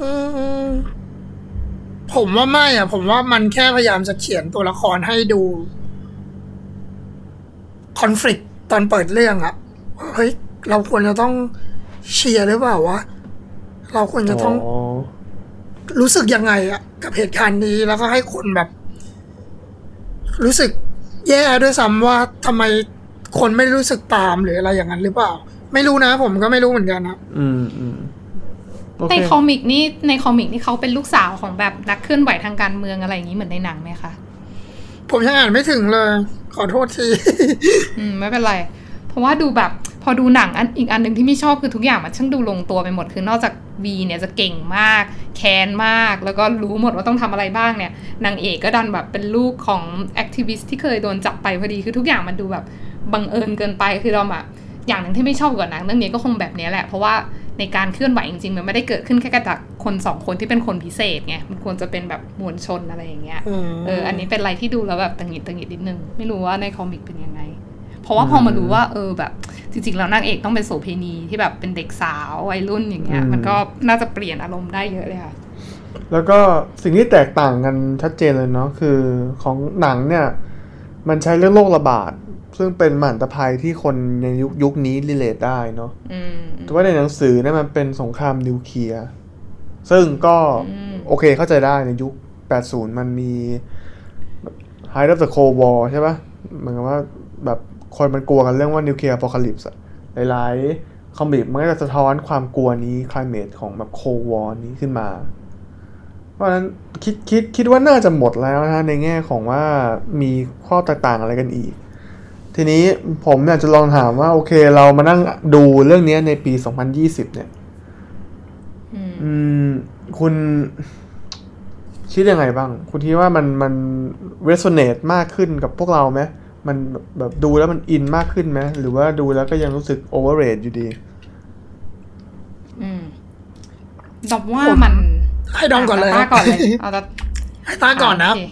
อืมผมว่าไม่อะ ผมว่ามันแค่พยายามจะเขียนตัวละครให้ดูคอน FLICT ตอนเปิดเรื่องอะเฮ้ย เราควรจะต้องเชียร์หรือเปล่าวะ เราควรจะต้องอ๋อ รู้สึกยังไงอะกับเหตุการณ์นี้แล้วก็ให้คนแบบ รู้สึกแย่ด้วยซ้ำว่าทำไมคนไม่รู้สึกตามหรืออะไรอย่างนั้นหรือเปล่า ไม่รู้นะ ผมก็ไม่รู้เหมือนกันนะอืมอืมโอในเคคอมิกนี่ใน comic นี่เขาเป็นลูกสาวของแบบนักเคลื่อนไหวทางการเมืองอะไรอย่างนี้เหมือนในหนังไหมคะผมยังอ่านไม่ถึงเลย ขอโทษที อืม ไม่เป็นไร เพราะว่าดูแบบ พอดูหนังอันอีกอันหนึ่งที่ไม่ชอบคือทุกอย่างมันช่างดูลงตัวไปหมดคือนอกจากวีเนี่ยจะเก่งมาก แค้นมาก แล้วก็รู้หมดว่าต้องทำอะไรบ้างเนี่ยนางเอกก็ดันแบบเป็นลูกของ activist ที่เคยโดนจับไปพอดีคือทุกอย่างมันดูแบบบังเอิญเกินไปคือเราแบบอย่างหนึ่งที่ไม่ชอบกว่าหนังเรื่องนี้ก็คงแบบนี้แหละเพราะว่าในการเคลื่อนไหวจริงๆ มันไม่ได้เกิดขึ้นแค่กับจากคนสองคนที่เป็นคนพิเศษไง มันควรจะเป็นแบบมวลชนอะไรอย่างเงี้ย เออ อันนี้เป็นอะไรที่ดูแล้วแบบตังหงิดตังหงิดนิดนึง ไม่รู้ว่าในคอมิกเป็นยังไง เพราะว่าพอมารู้ว่า เออแบบ จริงๆแล้วนางเอกต้องเป็นโสเภณีที่แบบเป็นเด็กสาววัยรุ่นอย่างเงี้ยอืมมันก็น่าจะเปลี่ยนอารมณ์ได้เยอะเลยค่ะ แล้วก็สิ่งที่แตกต่างกันชัดเจนเลยเนาะคือของหนังเนี่ย มันใช้เรื่องโรคระบาด ซึ่งเป็นมหันตภัยที่คนในยุคยุคนี้ relate ได้เนาะอืมแต่ว่าในหนังสือเนี่ยมันเป็นสงครามนิวเคลียร์ซึ่งก็อืมโอเคเข้าใจได้ในยุค 80 มันมี height of the Cold War ใช่ปะเหมือนกับว่าแบบ คนมันกลัวกันเรื่องว่านิวเคลียร์ a อ o ลิปส์หลายๆคอมิกมันก็จะสะท้อนความกลัวนี้ climate ของแบบ Cold War นี้ขึ้นมา เพราะฉะนั้นคิดคิดคิดว่าน่าจะหมดแล้วนะในแง่ของว่ามีข้อแตกต่างอะไรกันอีก ทีนี้ผมอยากจะลองถามว่า โอเคเรามานั่งดูเรื่องนี้ในปี 2020 เนี่ยอืมอืมคุณคิดยังไงบ้าง คุณคิดว่ามันมัน resonate มากขึ้นกับพวกเราไหม มันแบบแบบดูแล้วมันอินมากขึ้นไหมหรือว่าดูแล้วก็ยังรู้สึก overrate อยู่ดี อืมดอมว่ามันให้ดอมก่อนเลยตาต้าก่อนเลยเอาตาให้ตาก่อนนะโเค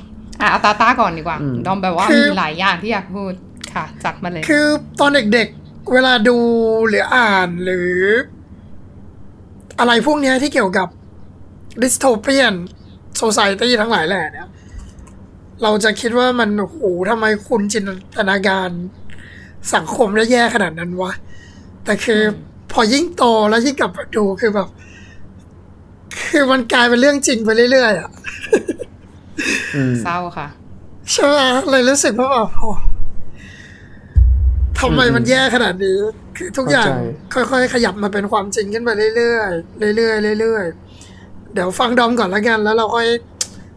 อะเอาตาต้าก่อนดีกว่าอืมดอมแบบว่าคือมีหลายอย่างที่อยากพูดค่ะจัดมาเลย คือตอนเด็กๆ เวลาดูหรืออ่านหรือ อะไรพวกเนี้ยที่เกี่ยวกับดิสโทเปียนโซซ i ตี้ทั้งหลายแหล่เนี่ย เราจะคิดว่ามันโอ้โหทำไมคุณจินตนาการสังคมได้แย่ขนาดนั้นวะ แต่คืออพอยิ่งโตแล้วยิ่งกลับมาดูคือแบบ คือมันกลายเป็นเรื่องจริงไปเรื่อยๆอะอืมเศร้าค่ะใช่ไหมเลยรู้สึกว่าแบบโอ้ทำไมมันแย่ขนาดนี้ คือทุกอย่างเข้าใจค่อยๆขยับมาเป็นความจริงขึ้นไปเรื่อยๆเรื่อยๆเรื่อยๆเดี๋ยวฟังดอมก่อนละกันแล้วเราค่อย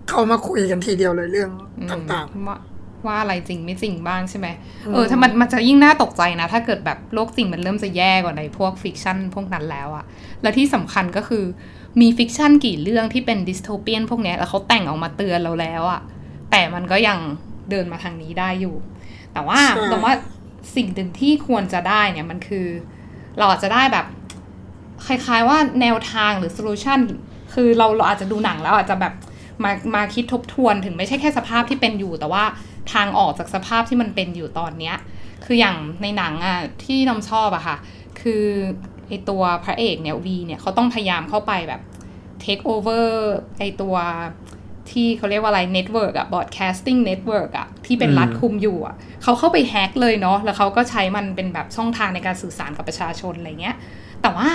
เข้ามาคุยกันทีเดียวเลยเรื่องอืมต่างว่าว่าอะไรจริงไม่จริงบ้างใช่ไหมเออถ้ามันมันจะยิ่งน่าตกใจนะ ถ้าเกิดแบบโลกจริงมันเริ่มจะแย่กว่าในพวก fiction พวกนั้นแล้วอะแล้วที่สำคัญก็คือมี fiction กี่เรื่องที่เป็น dystopian พวกเนี้ยแล้วเขาแต่งออกมาเตือนเราแล้วอะแต่มันก็ยังเดินมาทางนี้ได้อยู่ แต่ว่าแต่ว่าสิ่งหนึ่งที่ควรจะได้เนี่ยมันคือ เราอาจจะได้แบบ คล้ายๆว่าแนวทางหรือ solutionคือเราเราอาจจะดูหนังแล้วอาจจะแบบ มามาคิดทบทวนถึงไม่ใช่แค่สภาพที่เป็นอยู่ แต่ว่าทางออกจากสภาพที่มันเป็นอยู่ตอนเนี้ยคืออย่างในหนังอะที่น้องชอบอะค่ะ คือไอตัวพระเอกเนี่ยวีเนี่ยเขาต้องพยายามเข้าไปแบบ take over ไอตัวที่เขาเรียกว่าอะไร network อะ broadcasting network อะที่เป็นรัฐคุมอยู่อะเขาเข้าไปแฮกเลยเนาะแล้วเขาก็ใช้มันเป็นแบบช่องทางในการสื่อสารกับประชาชนอะไรเงี้ย แต่ว่า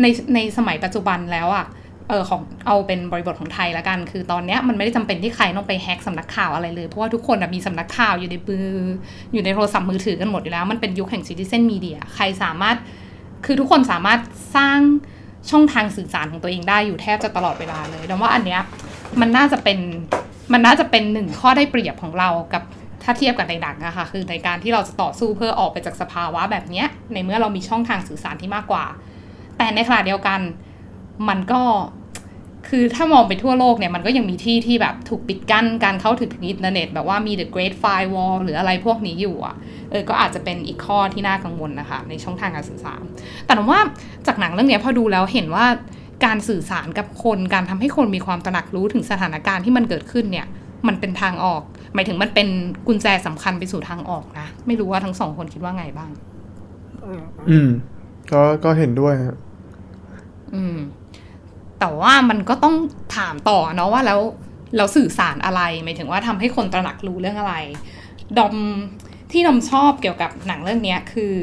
ในในสมัยปัจจุบันแล้วอะ เออของเอาเป็นบริบทของไทยละกัน คือตอนเนี้ยมันไม่ได้จำเป็นที่ใครต้องไปแฮกสำนักข่าวอะไรเลย เพราะว่าทุกคนมีสำนักข่าวอยู่ในมืออยู่ในโทรศัพท์มือถือกันหมดอยู่แล้ว มันเป็นยุคแห่งซิติเซนมีเดียใครสามารถคือทุกคนสามารถสร้างช่องทางสื่อสารของตัวเองได้อยู่แทบจะตลอดเวลาเลยดังว่าอันเนี้ยมันน่าจะเป็นมันน่าจะเป็นหนึ่งข้อได้เปรียบของเรากับถ้าเทียบกับในหนังอะค่ะคือในการที่เราจะต่อสู้เพื่อออกไปจากสภาวะแบบเนี้ยในเมื่อเรามีช่องทางสื่อสารที่มากกว่า แต่ในขณะเดียวกันมันก็ คือถ้ามองไปทั่วโลกเนี่ยมันก็ยังมีที่ที่แบบถูกปิดกั้นการเข้าถึงอินเทอร์เน็ต แบบว่ามี the great firewall หรืออะไรพวกนี้อยู่อะเออก็อาจจะเป็นอีกข้อที่น่ากังวลนะคะ ในช่องทางการสื่อสาร แต่ว่าจากหนังเรื่องนี้พอดูแล้วเห็นว่าการสื่อสารกับคนการทำให้คนมีความตระหนักรู้ถึงสถานการณ์ที่มันเกิดขึ้นเนี่ยมันเป็นทางออก หมายถึงมันเป็นกุญแจสำคัญไปสู่ทางออกนะ ไม่รู้ว่าทั้งสองคนคิดว่าไงบ้าง อืม ก็ก็เห็นด้วยฮะอืม แต่ว่ามันก็ต้องถามต่อเนาะว่าแล้วเราสื่อสารอะไรหมายถึงว่าทำให้คนตระหนักรู้เรื่องอะไร ดอมที่ดอมชอบเกี่ยวกับหนังเรื่องเนี้ยคือ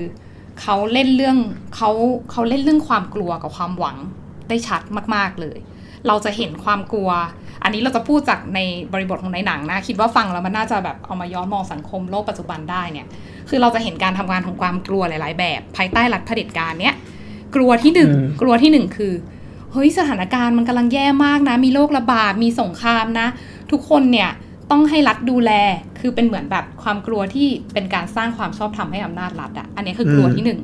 เขาเล่นเรื่องเขาเขาเล่นเรื่องความกลัวกับความหวังได้ชัดมาก ๆเลย เราจะเห็นความกลัว อันนี้เราจะพูดจากในบริบทของในหนังนะ คิดว่าฟังแล้วมันน่าจะแบบเอามาย้อนมองสังคมโลกปัจจุบันได้เนี่ย คือเราจะเห็นการทำงานของความกลัวหลาย ๆ แบบ ภายใต้รัฐเผด็จการเนี้ยกลัวที่หนึ่งอืมกลัวที่หนึ่งคือ เฮ้ยสถานการณ์มันกำลังแย่มากนะ มีโรคระบาดมีสงครามนะ ทุกคนเนี่ยต้องให้รัฐดูแลคือเป็นเหมือนแบบความกลัวที่เป็นการสร้างความชอบธรรมให้อำนาจรัฐอะอันนี้คือกลัวที่หนึ่ง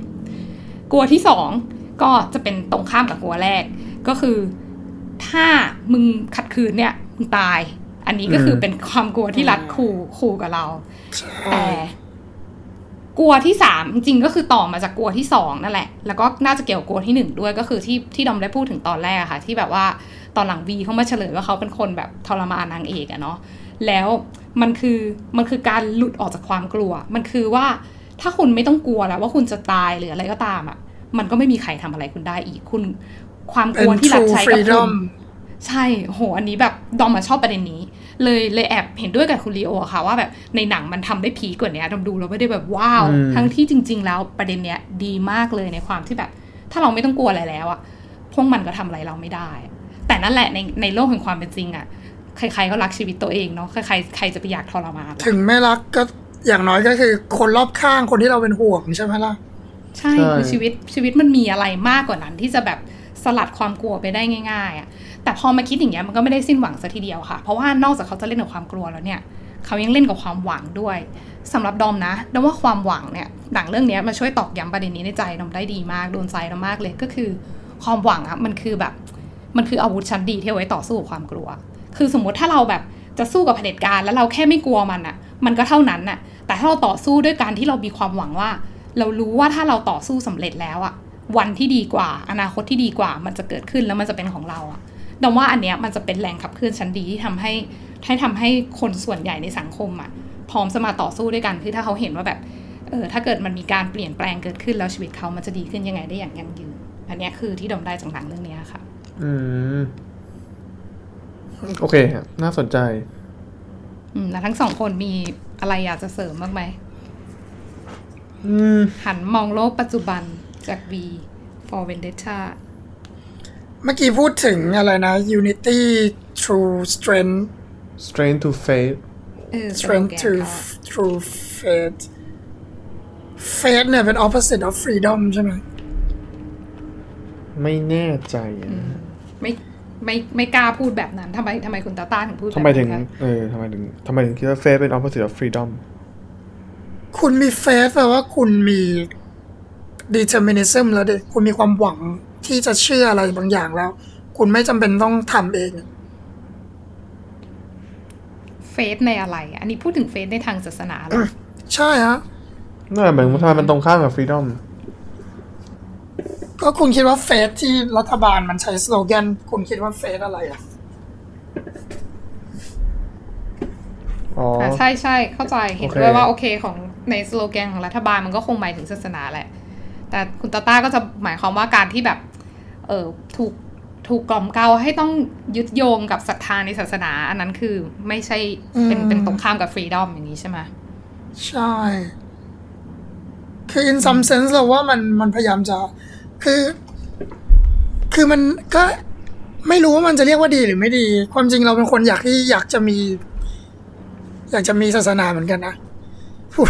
กลัวที่สองก็จะเป็นตรงข้ามกับกลัวแรก ก็คือ ถ้ามึงขัดขืนเนี่ยมึงตาย อันนี้ก็คือเป็นความกลัวที่รัฐขู่ขู่กับเรา แต่ กลัวที่สามจริงก็คือต่อมาจากกลัวที่สองนั่นแหละ แล้วก็น่าจะเกี่ยวกลัวที่หนึ่งด้วยก็คือที่ที่ดอมได้พูดถึงตอนแรกอะค่ะ ที่แบบว่าตอนหลังวีเขามาเฉลยว่าเขาเป็นคนแบบทรมานนางเอกอะเนาะแล้วมันคือมันคือการหลุดออกจากความกลัว มันคือว่าถ้าคุณไม่ต้องกลัวแล้วว่าคุณจะตายหรืออะไรก็ตามอะมันก็ไม่มีใครทำอะไรคุณได้อีกคุณ ความกลัวที่รัฐ true ใช้กับคุณ ใช่โหอันนี้แบบดอมมาชอบประเด็นนี้ เลยเลยแอบเห็นด้วยกับคุณลีโออะค่ะว่าแบบในหนังมันทำได้พีคกว่านี้ดอมดูแล้วไม่ได้แบบว้าวอืมทั้งที่จริง ๆ แล้วประเด็นเนี้ยดีมากเลยในความที่แบบ ถ้าเราไม่ต้องกลัวอะไรแล้วอะพวกมันก็ทำอะไรเราไม่ได้ แต่นั่นแหละในในโลกแห่งความเป็นจริงอะใครๆก็รักชีวิตตัวเองเนาะใครๆใครจะไปอยากทรมานล่ะถึงไม่รักก็อย่างน้อยก็คือคนรอบข้างคนที่เราเป็นห่วงใช่ไหมล่ะใช่ใช่คือชีวิตชีวิตมันมีอะไรมากกว่านั้นที่จะแบบสลัดความกลัวไปได้ง่าย ๆอะ แต่พอมาคิดอย่างเงี้ยมันก็ไม่ได้สิ้นหวังซะทีเดียวค่ะ เพราะว่านอกจากเขาจะเล่นกับความกลัวแล้วเนี่ย เขายังเล่นกับความหวังด้วยสำหรับดอมนะดอมว่าความหวังเนี่ยหนังเรื่องนี้มาช่วยตอกย้ำประเด็นนี้ในใจดอมได้ดีมากโดนใจดอมมากเลยก็คือ ความหวังอะมันคือแบบ มันคืออาวุธชั้นดีที่เอาไว้ต่อสู้กับความกลัว คือสมมติถ้าเราแบบจะสู้กับเผด็จการแล้วเราแค่ไม่กลัวมันอะมันก็เท่านั้นน่ะแต่ถ้าเราต่อสู้ด้วยการที่เรามีความหวังว่า เรารู้ว่าถ้าเราต่อสู้สำเร็จแล้วอะวันที่ดีกว่า อนาคตที่ดีกว่ามันจะเกิดขึ้นแล้วมันจะเป็นของเราอะ ดอมว่าอันเนี้ยมันจะเป็นแรงขับเคลื่อนชั้นดีที่ทำให้ให้ทำให้คนส่วนใหญ่ในสังคมอะพร้อมจะมาต่อสู้ด้วยกันคือถ้าเขาเห็นว่าแบบเออถ้าเกิดมันมีการเปลี่ยนแปลงเกิดขึ้นแล้วชีวิตเขามันจะดีขึ้นยังไงได้อย่างยั่งยืน อันเนี้ยคือที่ดอมได้จากหนังเรื่องเนี้ยค่ะ อืม โอเคฮะน่าสนใจ อืมแล้วทั้งสองคนมีอะไรอยากจะเสริมบ้างไหมอืมหันมองโลกปัจจุบันจาก V for Vendetta เมื่อกี้พูดถึงอะไรนะ unity true strength strength to faith เออ strength to สโลแกนเขาอะ true faith faith เนี่ยเป็น opposite of freedom ใช่ไหมไม่แน่ใจอะไม่ไม่ไม่กล้าพูดแบบนั้นทำไมทำไมคุณตาต้าถึงพูดแบบทำไมถึงนั้นคะเออทำไมถึงทำไมถึงคิดว่า faith เป็น opposite of freedom คุณมี faith แปลว่าคุณมี determinism แล้วดิคุณมีความหวัง ที่จะเชื่ออะไรบางอย่างแล้ว คุณไม่จำเป็นต้องทำเองเฟสในอะไรอะอันนี้พูดถึงเฟสในทางศาสนาเหรอใช่ฮะนั่นแหละเหมือนทำไมมันตรงข้ามกับ freedom ก็คุณคิดว่าเฟสที่รัฐบาลมันใช้สโลแกนคุณคิดว่าเฟสอะไรอะอ๋ออะใช่ใช่เข้าใจเห็นโอเคด้วยว่าโอเคของในสโลแกนของรัฐบาลมันก็คงหมายถึงศาสนาแหละ แต่คุณตาต้าก็จะหมายความว่าการที่แบบ เออถูกถูกกล่อมเกลาให้ต้องยึดโยงกับศรัทธาในศาสนา อันนั้นคือไม่ใช่เป็นอืมเป็นตรงข้ามกับฟรีดอมอย่างนี้ใช่ไหมใช่ คือ in some sense เราว่ามันมันพยายามจะ คือ คือมันก็ไม่รู้ว่ามันจะเรียกว่าดีหรือไม่ดี ความจริงเราเป็นคนอยากที่อยากจะมี อยากจะมีศาสนาเหมือนกันนะพูด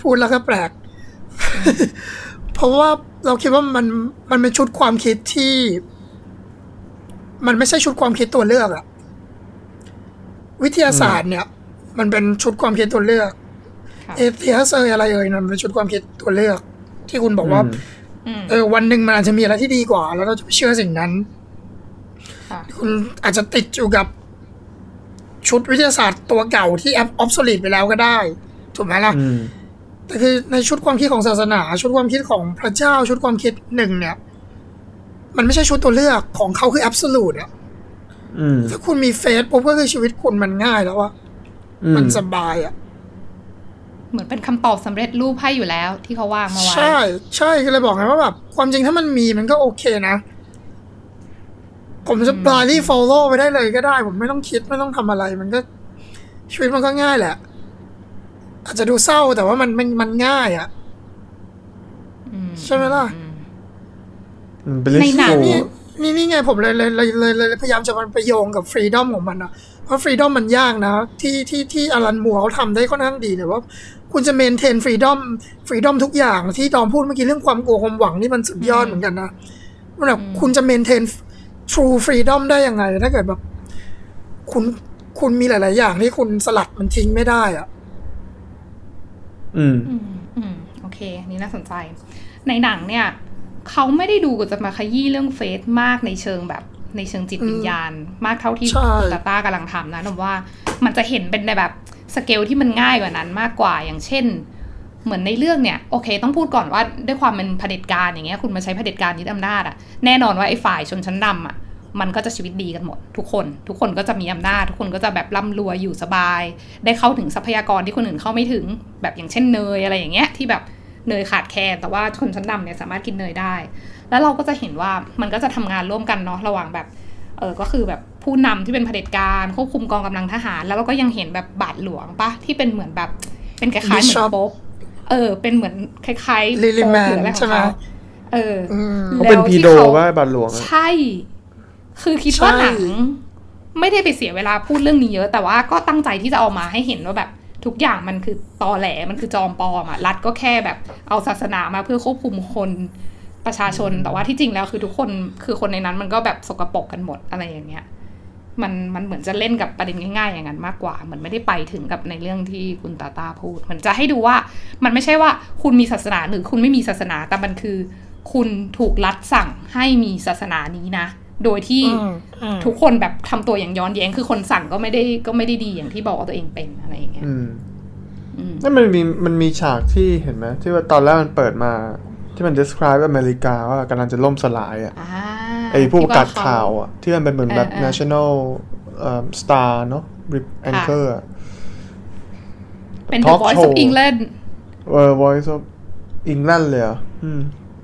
พูดแล้วก็แปลก เพราะว่าเราคิดว่ามันมันเป็นชุดความคิดที่ มันไม่ใช่ชุดความคิดตัวเลือกอะวิทยาศาสตร์เนี่ย มันเป็นชุดความคิดตัวเลือกค่ะ atheist เอยอะไรเอยมันเป็นชุดความคิดตัวเลือก ที่คุณบอกว่าอืมอืมเออวันหนึ่งมันอาจจะมีอะไรที่ดีกว่า แล้วเราจะไปเชื่อสิ่งนั้นค่ะคุณอาจจะติดอยู่กับชุดวิทยาศาสตร์ตัวเก่าที่ obsolete ไปแล้วก็ได้ ถูกไหมล่ะอืม แต่คือในชุดความคิดของศาสนา ชุดความคิดของพระเจ้า ชุดความคิดหนึ่งเนี่ย มันไม่ใช่ชุดตัวเลือกของเขาคือแอบสูตอะอืมถ้าคุณมีเฟซปุ๊บก็คือชีวิตคุณมันง่ายแล้วอะอืมมันสบายอะเหมือนเป็นคำตอบสำเร็จรูปให้อยู่แล้วที่เขาวางมาไว้ใช่ใช่ก็เลยบอกไงว่าแบบความจริงถ้ามันมีมันก็โอเคนะผมจะ blindly follow ไปได้เลยก็ได้ ผมไม่ต้องคิดไม่ต้องทำอะไร มันก็ชีวิตมันก็ง่ายแหละ อาจจะดูเศร้าแต่ว่ามันมันมันง่ายอะอืมใช่ไหมล่ะอืมอืมเป็นในหนังโนี่นี่นี่ไงผมเลยเลยเลยเลยเลยเลยพยายามจะมันไปโยงกับ freedom ของมันนะเพราะ freedom มันยากนะ ที่ที่ที่อลันมัวเขาทำได้ค่อนข้างดีแต่ว่า คุณจะ maintain freedom freedom ทุกอย่างที่ดอมพูดเมื่อกี้เรื่องความกลัวความหวังนี่มันสุดยอดเหมือนกันนะมันแบบคุณจะ maintain true freedom ได้ยังไง ถ้าเกิดแบบ คุณคุณมีหลาย ๆ อย่างที่คุณสลัดมันทิ้งไม่ได้อะ อืมอืมอืมโอเคอันนี่น่าสนใจ ในหนังเนี่ยเขาไม่ได้ดูกับจะมาขยี้เรื่องเฟซมากในเชิงแบบในเชิงจิตวิญญาณ มากเท่าที่ใช่คุณตาต้ากำลังทำนะนมว่ามันจะเห็นเป็นในแบบสเกลที่มันง่ายกว่านั้นมากกว่าอย่างเช่น เหมือนในเรื่องเนี่ยโอเค ต้องพูดก่อนว่าด้วยความเป็นเผด็จการอย่างเงี้ยคุณมาใช้เผด็จการยึดอำนาจอะแน่นอนว่าไอ้ฝ่ายชนชั้นนำอะ มันก็จะชีวิตดีกันหมด ทุกคน ทุกคนก็จะมีอำนาจ ทุกคนก็จะแบบร่ำรวยอยู่สบาย ได้เข้าถึงทรัพยากรที่คนอื่นเข้าไม่ถึง แบบอย่างเช่นเนยอะไรอย่างเงี้ยที่แบบเนยขาดแคลนแต่ว่าชนชั้นนำเนี่ยสามารถกินเนยได้ แล้วเราก็จะเห็นว่ามันก็จะทำงานร่วมกันเนาะระหว่างแบบเออก็คือแบบผู้นำที่เป็นเผด็จการควบคุมกองกำลังทหาร แล้วเราก็ยังเห็นแบบบาทหลวงปะที่เป็นเหมือนแบบเป็นคล้ายๆเหมือน Bishop โป๊ปเออ เป็นเหมือนคล้ายๆ Lily โป๊ป Man หรืออะไรขใช่องไหมเขาเอออืมเขาเป็นแล้วพีที่โดเขาว่าบาทหลวงอะใช่ คือคิดว่าหนังไม่ได้ไปเสียเวลาพูดเรื่องนี้เยอะ แต่ว่าก็ตั้งใจที่จะเอามาให้เห็นว่าแบบทุกอย่างมันคือตอแหลมันคือจอมปลอมอะรัฐก็แค่แบบเอาศาสนามาเพื่อควบคุมคนประชาชนแต่ว่าที่จริงแล้วคือทุกคนคือคนในนั้นมันก็แบบสกปรกกันหมดอะไรอย่างเงี้ยมันมันเหมือนจะเล่นกับประเด็นง่าย ๆ อย่างนั้นมากกว่าเหมือนไม่ได้ไปถึงกับในเรื่องที่คุณตาตาพูดเหมือนจะให้ดูว่ามันไม่ใช่ว่าคุณมีศาสนาหรือคุณไม่มีศาสนาแต่มันคือ คุณถูกรัฐสั่งให้มีศาสนานี้นะ โดยที่อืมอืมทุกคนแบบทำตัวอย่างย้อนแย้งคือคนสั่งก็ไม่ได้ก็ไม่ได้ดีอย่างที่บอกว่าตัวเองเป็นอะไรอย่างเงี้ยอืมอืมนั่นมันมีมันมีฉากที่เห็นไหมที่ว่าตอนแรกมันเปิดมา ที่มัน describe อเมริกาว่ากำลังจะล่มสลายอะอ่าไอ้ผู้ประกาศที่เขข่าวอะที่มันเป็นเหมือนแบบเออเออ national เอ่อ star เนอะ rip anchor อะเป็น The Talk Voice show of England เออ voice of England เลยเหรอะอืม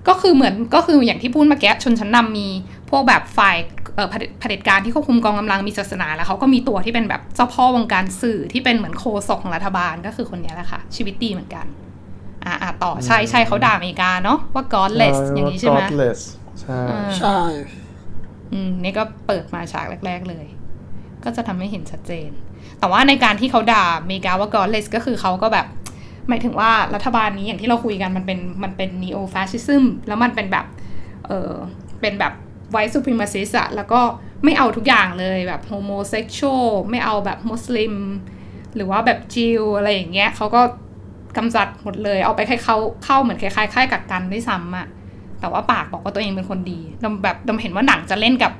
ก็คือเหมือนก็คืออย่างที่พูดเมื่อกี้ชนชั้นนำมี พวกแบบฝ่ายเอ่อเผด็จเผด็จการที่ควบคุมกองกำลังมีศาสนา แล้วเขาก็มีตัวที่เป็นแบบเจ้าพ่อวงการสื่อที่เป็นเหมือนโคศกของรัฐบาลก็คือคนเนี้ยแหละค่ะ ชีวิตดีเหมือนกันอ่าอ่าต่อใช่ใช่เขาด่าอเมริกาเนาะว่า godless อย่างนี้ใช่ไหม godless ใช่อ่าใช่อืมนี่ก็เปิดมาฉากแรก ๆเลย ก็จะทำให้เห็นชัดเจน แต่ว่าในการที่เขาด่าอเมริกาว่า godless ก็คือเขาก็แบบหมายถึงว่ารัฐบาลนี้อย่างที่เราคุยกันมันเป็นมันเป็น neo fascism แล้วมันเป็นแบบเออเป็นแบบ white supremacist อะแล้วก็ไม่เอาทุกอย่างเลยแบบ homosexual ไม่เอาแบบมุสลิม หรือว่าแบบจิวอะไรอย่างเงี้ยเขาก็กำจัดหมดเลย เอาไปแค่เข้าเข้าเหมือนคล้ายๆค่ายกักกันด้วยซ้ำอะแต่ว่าปากบอกว่าตัวเองเป็นคนดีดำแบบดำเห็นว่าหนังจะเล่นกับ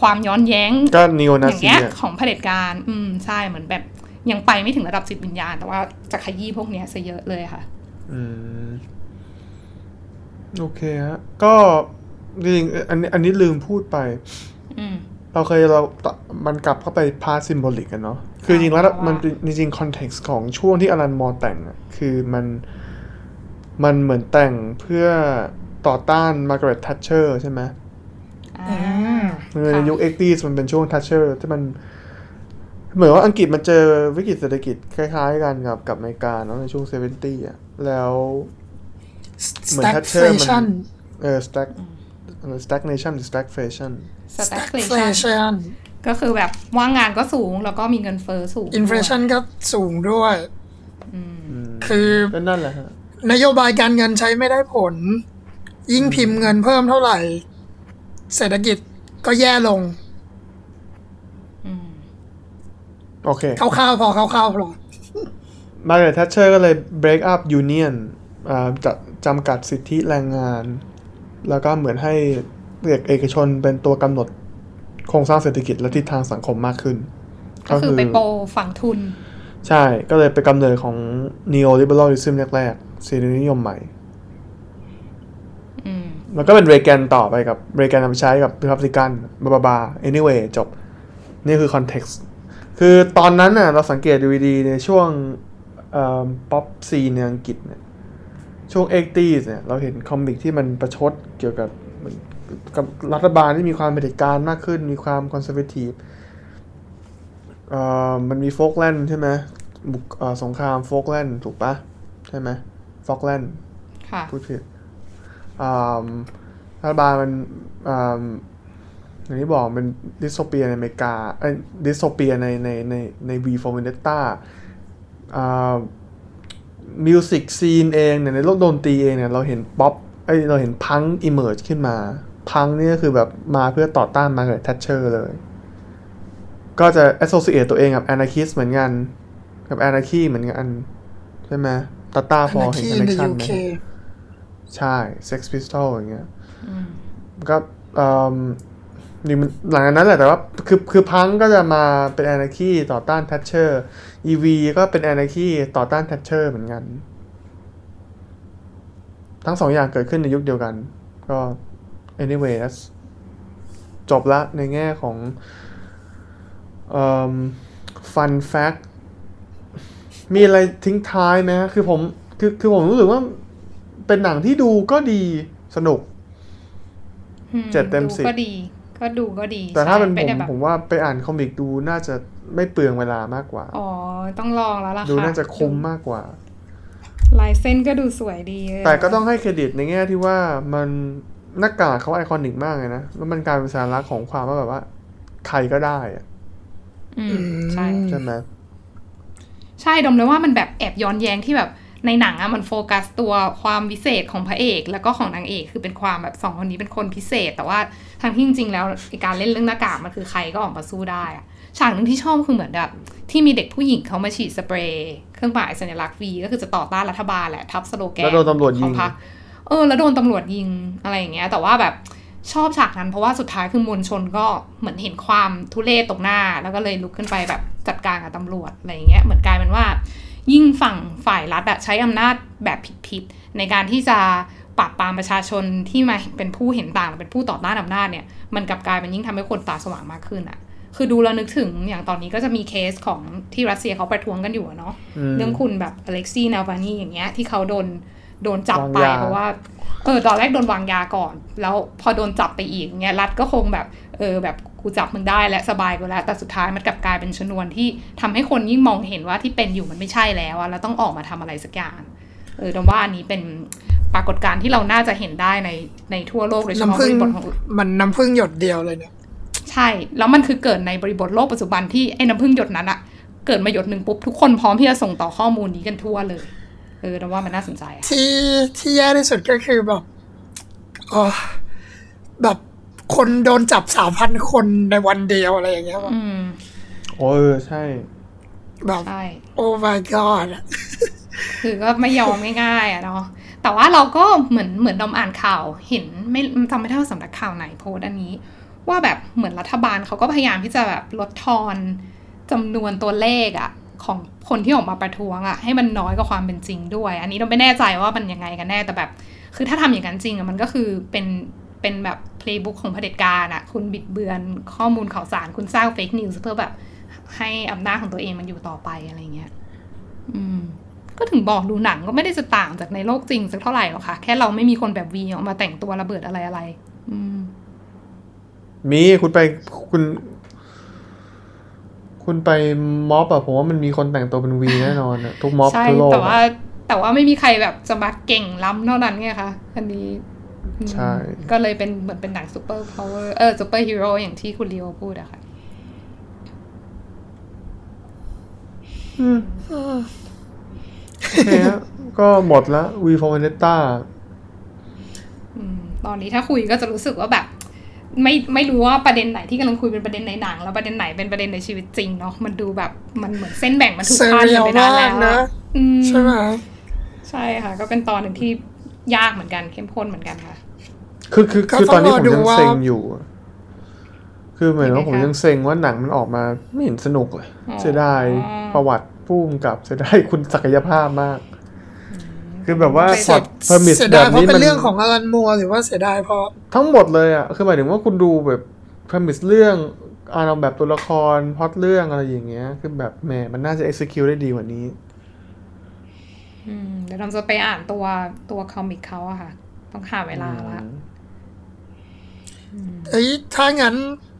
ความย้อนแย้งก็ neo อ nazi ย่างเงี้ยอะของเผด็จการ อืมใช่เหมือนแบบยังไปไม่ถึงระดับจิตวิญญาณ แต่ว่าจะขยี้พวกเนี้ยซะเยอะเลยค่ะ อืม โอเคฮะก็ จริงๆอันนี้อันนี้ลืมพูดไปอืมเราเคยเรา มันกลับเข้าไป part symbolic กันเนาะ คือจริงๆแล้วว่ามัมันเป็นจริงๆ context ของช่วงที่ Alan Moore แต่งอะคือมันมันเหมือนแต่งเพื่อต่อต้านมาร์กาเร็ตทัชเชอร์ใช่ไหมอ่าอืมในยุค eighties มันเป็นช่วงทัชเชอร์ที่มัน เหมือนว่าอังกฤษมันเจอวิกฤตเศรษฐกิจคล้าย ๆ กันกับกับอเมริกาเนาะในช่วง seventy อะ แล้วเหมือน Thatcher มัน stagflation เออ stag อะไร stagnation หรือ stagflation stagflation stagflation ก็คือแบบว่างงานก็สูงแล้วก็มีเงินเฟ้อสูง inflation ก็สูงด้วยอืมคือก็นั่นแหละฮะนโยบายการเงินใช้ไม่ได้ผล ยิ่งพิมพ์เงินเพิ่มเท่าไหร่ เศรษฐกิจก็แย่ลงอืมโอเคคร่าวๆพอคร่าวๆพอมาร์เก t ต t ท a เชอร์ก็เลย break up union อ่าจะจำกัดสิทธิแรงงาน แล้วก็เหมือนให้เอกเอกชนเป็นตัวกำหนดโครงสร้างเศรษฐกิจและทิศทางสังคมมากขึ้น ก็คือไป pro ฝั่งทุน ใช่ก็เลยเป็นกำเนิดของ neoliberalism แรกๆเสรีนิยมใหม่อืมมันก็เป็นเรแกนต่อไปกับเรแกนนำใช้กับ Republican บาบาบา anyway จบ นี่คือ context คือตอนนั้นน่ะเราสังเกตดูดีๆในช่วง pop scene ในอังกฤษเนี่ย ช่วง 80s เนี่ยเราเห็น comic ที่มันประชดเกี่ยวกับเหมือนกับรัฐบาลที่มีความเผด็จการมากขึ้น มีความ conservative เอ่อมันมีโฟกแลนด์ใช่ไหมบุกเอ่อสงครามโฟกแลนด์ถูกปะใช่ไหมฟอกแลนด์ค่ะพูดผิดอ่ารัฐบาลมันอ่าอย่างที่บอกเป็น dystopia ในอเมริกาเอ้ย dystopia ในในในใน V for Vendetta อ่า music scene เองเนี่ยในโลกดนตรีเองเนี่ยเราเห็นป๊อปเอ้ยเราเห็น punk emerge ขึ้นมา พังนี่ก็คือแบบมาเพื่อต่อต้านมาเกิด t ท a เชอร์เลย ก็จะ associate ตัวเองกับ anarchist เหมือนกัน กับ anarchy เหมือนกันใช่ไหมตาตาพอเห็น Anarchy in the connection ไหม UK ใช่ Sex Pistol อย่างเงี้ยอืมก็เอ่อนี่มันหลังจากนั้นแหละแต่ว่าคือคือพังก็จะมาเป็น a อ a คีต่อต้าน Thatcher EV ก็เป็น a อ a คีต่อต้าน Thatcher เหมือนกัน ทั้งสองอย่างเกิดขึ้นในยุคเดียวกัน ก็ anyway that's จบละในแง่ของเอ่อ fun fact มีอะไรทิ้งท้ายไหมฮะคือผมคือคือผมรู้สึกว่าเป็นหนังที่ดูก็ดีสนุกอืมเจ็ดเต็มสิบก็ดี ก็ดูก็ดี แต่ถ้าเป็นใช่ผมได้แบบผมว่าไปอ่านคอมิกดูน่าจะ ไม่เปลืองเวลามากกว่า อ๋อ ต้องลองแล้วล่ะค่ะ ดูน่าจะคุ้มมากกว่า ลายเส้นก็ดูสวยดี แต่ก็ต้องให้เครดิตในแง่ที่ว่ามันหน้ากากเขาไอคอนิกมากเลยนะ แล้วมันกลายเป็นสัญลักษณ์ของความว่าแบบว่า ใครก็ได้อะอืมใช่ใช่ไหมใช่ดมเลยว่ามันแบบแอบย้อนแย้งที่แบบในหนังอะมันโฟกัสตัวความพิเศษของพระเอก แล้วก็ของนางเอกคือเป็นความแบบสองคนนี้เป็นคนพิเศษ แต่ว่าทางที่จริงๆแล้วไอ้การเล่นเรื่องหน้ากากมันคือใครก็ออกมาสู้ได้อะ ฉากหนึ่งที่ชอบคือเหมือนแบบที่มีเด็กผู้หญิงเขามาฉีดสเปรย์เครื่องหมายสัญลักษณ์ V ก็คือจะต่อต้านรัฐบาลแหละทับสโลแกนแล้วโดนตำรวจยิงของพรรคเออแล้วโดนตำรวจยิงอะไรอย่างเงี้ย แต่ว่าแบบชอบฉากนั้นเพราะว่าสุดท้ายคือมวลชนก็เหมือนเห็นความทุเรศตรงหน้า แล้วก็เลยลุกขึ้นไปแบบจัดการกับตำรวจอะไรอย่างเงี้ยเหมือนกลายเป็นว่า ยิ่งฝั่งฝ่ายรัฐอะใช้อำนาจแบบผิดๆในการที่จะปราบปรามประชาชนที่มาเป็นผู้เห็นต่างเป็นผู้ต่อต้านอำนาจเนี่ย มันกลับกลายเป็นยิ่งทำให้คนตาสว่างมากขึ้นอะ คือดูแล้วนึกถึงอย่างตอนนี้ก็จะมีเคสของที่รัสเซียเขาประท้วงกันอยู่อะเนาะมเรื่องคุณแบบอเล็กซี่นาบานีอย่างเงี้ยที่เขาโดนโดนจับไปวางยาเพราะว่าเออตอนแรกโดนวางยาก่อน แล้วพอโดนจับไปอีกเงี้ยรัฐก็คงแบบเออแบบกูจับมึงได้และสบายกูแล้ว แต่สุดท้ายมันกลับกลายเป็นชนวนที่ทำให้คนยิ่งมองเห็นว่าที่เป็นอยู่มันไม่ใช่แล้วอะแล้วต้องออกมาทำอะไรสักอย่างเออดมว่าอันนี้เป็นปรากฏการณ์ที่เราน่าจะเห็นได้ในในทั่วโลกโดยเฉพาะน้ำบผึ้งริบทของมันน้ำผึ้งหยดเดียวเลยเนี่ย ใช่ แล้วมันคือเกิดในบริบทโลกปัจจุบันที่ไอ้น้ำพึ่งหยดนั้นอะเกิดมาหยดหนึ่งปุ๊บ ทุกคนพร้อมที่จะส่งต่อข้อมูลนี้กันทั่วเลย เออแต่ว่ามันน่าสนใจอะที่ที่แย่ที่สุดก็คือแบบอ๋อแบบคนโดนจับสามพันคนในวันเดียวอะไรอย่างเงี้ยแบบอืมโอ้เออใช่แบบใช่โอ้ my god อะคือก็ไม่ยอมง่ายๆอะเนาะแต่ว่าเราก็เหมือนเหมือนดอมอ่านข่าวเห็นไม่จำไม่ได้ว่าสำนักข่าวไหนโพสต์อันนี้ ว่าแบบเหมือนรัฐบาลเขาก็พยายามที่จะแบบลดทอนจำนวนตัวเลขอะของคนที่ออกมาประท้วงอะให้มันน้อยกว่าความเป็นจริงด้วย อันนี้เราไม่แน่ใจว่ามันยังไงกันแน่แต่แบบ คือถ้าทำอย่างนั้นจริงอะมันก็คือเป็นเป็นแบบ playbook ของเผด็จการอะคุณบิดเบือนข้อมูลข่าวสารคุณสร้าง fake news เพื่อแบบให้อำนาจของตัวเองมันอยู่ต่อไปอะไรเงี้ย อืม ก็ถึงบอกดูหนังก็ไม่ได้จะต่างจากในโลกจริงสักเท่าไหร่หรอกค่ะ แค่เราไม่มีคนแบบ V ออกมาแต่งตัวระเบิดอะไรอะไร อืม มีคุณไปคุณ คุณไปม็อบอะผมว่ามันมีคนแต่งตัวเป็น V แน่นอนอะทุกม็อบใช่ทั่วโลกแต่ว่าอะแต่ว่าไม่มีใครแบบจะมาเก่งล้ำเท่านั้นไงคะอันนี้ใช่ ก็เลยเป็นเหมือนเป็นหนัง superpower เออซูเปอร์ฮีโร่อย่างที่คุณลีโอพูดอะค่ะโอเคฮะก็หมดละ V for Vendettaอืมตอนนี้ถ้าคุยก็จะรู้สึกว่าแบบ ไม่ไม่รู้ว่าประเด็นไหนที่กำลังคุยเป็นประเด็นในหนัง แล้วประเด็นไหนเป็นประเด็นในชีวิตจริงเนาะมันดูแบบมันเหมือนเส้นแบ่งมันถูกเซพาดเรีกัยนลไปนานมาแล้กวนะอะอืมใช่ไหมใช่ค่ะ ก็เป็นตอนหนึ่งที่ยากเหมือนกันเข้มข้นเหมือนกันค่ะ คือคือก็คือต้องตอนนี้รอผมดูยังว่าเซ็งอยู่ คือเหมือนว่ายังไงผมคะยังเซ็งว่าหนังมันออกมาไม่เห็นสนุกเลยอ๋อเสียดายประวัติผู้กำกับเสียดายคุณศักยภาพมาก คือแบบว่าไปพอเพอร์มิสเสียแบดายบเพราะนี้เป็นมันเรื่องของอลันมัวหรือว่าเสียดายเพราะทั้งหมดเลยอะคือหมายถึงว่าคุณดูแบบpremise เรื่องอารมณ์แบบตัวละครพล็อตเรื่องอะไรอย่างเงี้ย คือแบบแหมมันน่าจะ execute ได้ดีกว่านี้ อืมเดี๋ยวเราจะไปอ่านตัวตัว comic เขาอะค่ะ ต้องหาเวลาละเอ้ยถ้างั้น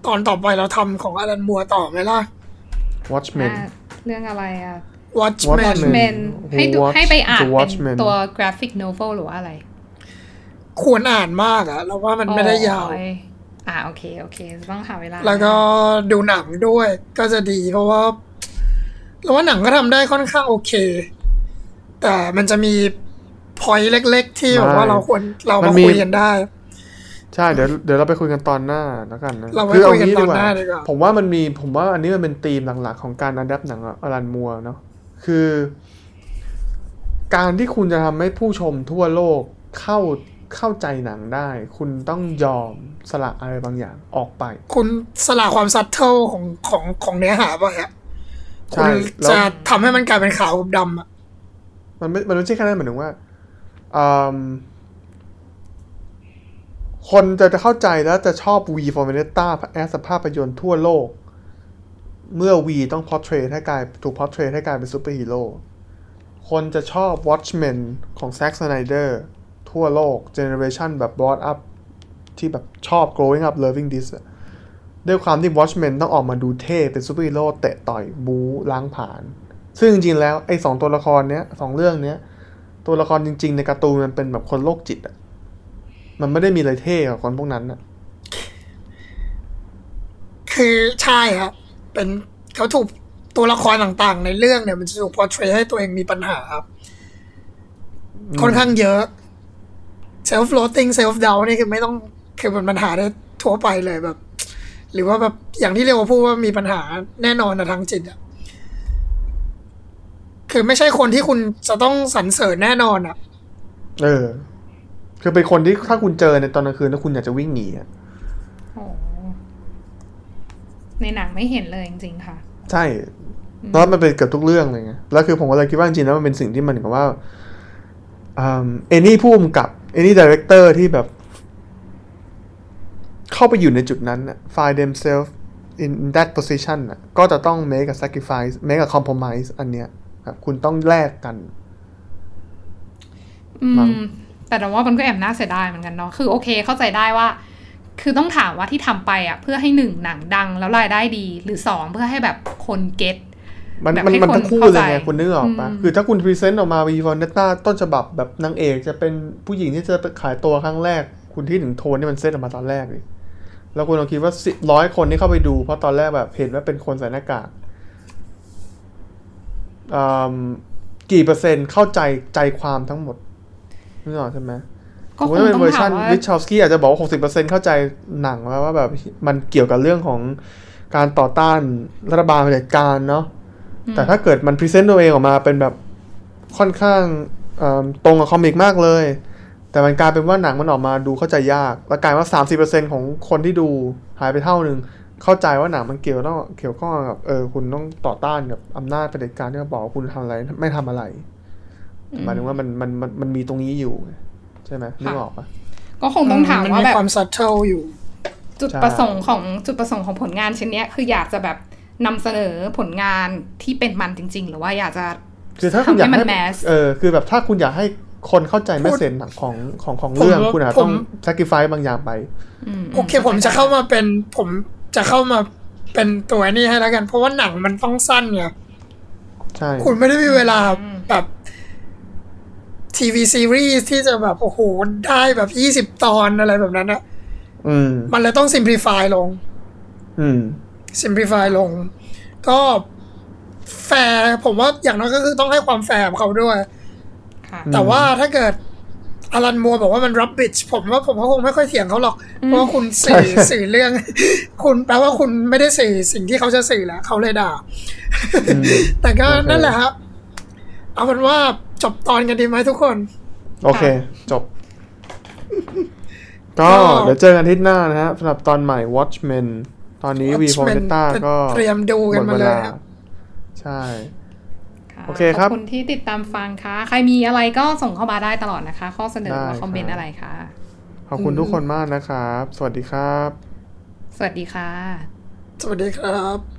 ตอนต่อไปเราทำของ Alan Moore ต่อไหมล่ะ Watchmen อะเรื่องอะไรอะ Watchmen Watchmen เมนให้ดู Watch ให้ไปอ่าน The เป็น Watchmen ตัว graphic novel หรือว่าอะไร ควรอ่านมากอะเราว่ามันไม่ได้ยาวโอ้อ่าโอเคโอเค ต้องหาเวลา แล้วก็ดูหนังด้วยก็จะดีเพราะว่าเราว่าหนังก็ทำได้ค่อนข้างโอเค แต่มันจะมีพอยเล็ก ๆ ที่แบบว่าเราควรเรามัมานมีคุยกันได้ ใช่เดี๋ยวเดี๋ยวเราไปคุยกันตอนหน้าแล้วกันนะเราไปคือคุยกันงี้ตอนหน้าดีกว่าผมว่ามันมีผมว่าอันนี้มันเป็นธีมหลักๆของการอัดแอปหนังอลันมัวเนาะ คือ การที่คุณจะทำให้ผู้ชมทั่วโลกเข้าเข้าใจหนังได้ คุณต้องยอมสละอะไรบางอย่างออกไป คุณสละความซับเทิลของของของเนื้อหาไปอะคุใช่ณแล้วจะทำให้มันกลายเป็นขาวกับดำอะมันไม่มันไม่ใช่แค่นั้นหมายถึงว่าอืมคนจะจะเข้าใจแล้วจะชอบ V for Vendetta แอสภาพยนตร์ทั่วโลก เมื่อ V ต้อง portray ให้กลายถูก portray ให้กลายเป็นซูเปอร์ฮีโร่คนจะชอบ Watchmen ของ Zack Snyder ทั่วโลก generation แบบ brought up ที่แบบชอบ growing up loving this อะด้วยความที่ Watchmen ต้องออกมาดูเท่ เป็นซูเปอร์ฮีโร่เตะต่อย บู๊ล้างผลาญ ซึ่งจริงๆแล้ว ไอ้สองตัวละครเนี้ยสองเรื่องเนี้ย ตัวละครจริง ๆ ในการ์ตูนมันเป็นแบบคนโรคจิตอะมันไม่ได้มีอะไรเท่กับคนพวกนั้นอะคือใช่ครับ เป็นเขาถูกตัวละครต่างๆ ในเรื่องเนี่ยมันจะถูกพอเทรให้ตัวเองมีปัญหาครับ ค่อนข้างเยอะ self floating self doubt นี่คือไม่ต้องคือเป็นปัญหาได้ทั่วไปเลยแบบ หรือว่าแบบอย่างที่เรียกว่าพูดว่ามีปัญหาแน่นอนนะทางจิตอะคือไม่ใช่คนที่คุณจะต้องสรรเสริญแน่นอนอะเออ คือเป็นคนที่ถ้าคุณเจอในตอนกลางคืนแล้วคุณอยากจะวิ่งหนีอะ โอ้ ในหนังไม่เห็นเลยจริงๆค่ะ ใช่แล้วมันเป็นเกือบทุกเรื่องเลยไงแล้วคือผมก็เลยคิดว่าจริงๆแล้วมันเป็นสิ่งที่มันเหมือนกับว่า any ผู้กำกับ any director ที่แบบ เข้าไปอยู่ในจุดนั้นน่ะ find themselves in that position น่ะ ก็จะต้อง make a sacrifice make a compromise อันเนี้ยครับคุณต้องแลกกัน อืมั้งมแต่เราว่ามันก็แอบน่าเสียดายเหมือนกันเนาะคือโอเคเข้าใจได้ว่า คือต้องถามว่าที่ทำไปอะเพื่อให้หนึ่งหนังดังแล้วรายได้ดี หรือสองเพื่อให้แบบคน getมันแบบมันทั้งคู่เลยให้คนมันเข้าเลยใจไงคุณนึกออกปะอืมคือถ้าคุณ present ออกมา V for Vendetta ต้นฉบับแบบนางเอกจะเป็นผู้หญิงที่จะไปขายตัวครั้งแรก คุณที่ถึงโทนที่มันเซตออกมาตอนแรกเลยแล้วคุณลองคิดว่าสิร้อยคนที่เข้าไปดู เพราะตอนแรกแบบเห็นว่าเป็นคนใส่หน้ากากอืมกี่เปอร์เซ็นต์เข้าใจใจความทั้งหมดนึกออกใช่ไหม ก็คผมงว่าเป็นต้องเวอร์ชัถานมว่าวิชอฟสกี้อาจจะบอกว่า60%เข้าใจหนังแล้วว่าแบบมันเกี่ยวกับเรื่องของการต่อต้านรัฐบาลเผด็จการเนาะแต่ถ้าเกิดมัน present ตัวเองออกมาเป็นแบบค่อนข้างเอิ่มตรงกับ comic มากเลย แต่มันกลายเป็นว่าหนังมันออกมาดูเข้าใจยาก แล้วกลายว่า30%ของคนที่ดูหายไปเท่าหนึ่งเข้าใจว่าหนังมันเกี่ยวต้องเกี่ยวข้องกับเออคุณต้องต่อต้านกับอำนาจเผด็จการที่เขาบอกว่าคุณทำอะไรไม่ทำอะไรหมายถึงว่ามันมันมันมันมีตรงนี้อยู่ใช่ไหมนึกออกปะก็คงต้องถามมันว่ามีแบบความซับเทิลอยู่ จุดใช่ประสงค์ของจุดประสงค์ของผลงานชิ้นเนี้ยคืออยากจะแบบนำเสนอผลงานที่เป็นมันจริง ๆ หรือว่าอยากจะคือถ้าคุณอยากทำให้ให้มัน mass เออคือแบบถ้าคุณอยากให้คนเข้าใจแมสเซจของของของผมเรื่องคุณอาจจะต้องผม sacrifice บางอย่างไปอืมโอเคผมจะเข้ามาเป็นผมจะเข้ามาเป็นตัวนี้ให้แล้วกัน เพราะว่าหนังมันต้องสั้นไงใช่คุณไม่ได้มีเวลาแบบ ที่ทีวีซีรีส์ที่จะแบบโอ้โหได้แบบยี่สิบตอนอะไรแบบนั้นอะอืมมันเลยต้อง simplify ลงอืม simplify ลง ก็แฟร์ผมว่าอย่างน้อยก็คือต้องให้ความแฟร์กับเขาด้วยค่ะแต่ว่าถ้าเกิดอลันมัวบอกว่ามัน rubbish ผมว่าผมก็คงไม่ค่อยเถียงเขาหรอก เพราะว่าคุณสื่อใช่สื่อเรื่อง คุณแปลว่าคุณไม่ได้สื่อสิ่งที่เขาจะสื่อแล้วเขาเลยด่าอืมแต่ก็โอเคนั่นแหละครับ เอาเป็นว่าจบตอนกันดีไหมทุกคน โอเค จบก็ก็เดี๋ยวเจอกันอาทิตย์หน้านะฮะสำหรับตอนใหม่ Watchmen ตอนนี้ V for Watchmen Vendetta ก็เตรียมดูกันมาเลยครับใช่ค่ะโอเคครับขอบคุณที่ติดตามฟังค่ะ ใครมีอะไรก็ส่งเข้ามาได้ตลอดนะคะ ข้อเสนอได้ว่าคอมเมนครัต์บอะไรคะขอบคุณทุกคนมากนะครับ สวัสดีครับ สวัสดีค่ะ สวัสดีครับ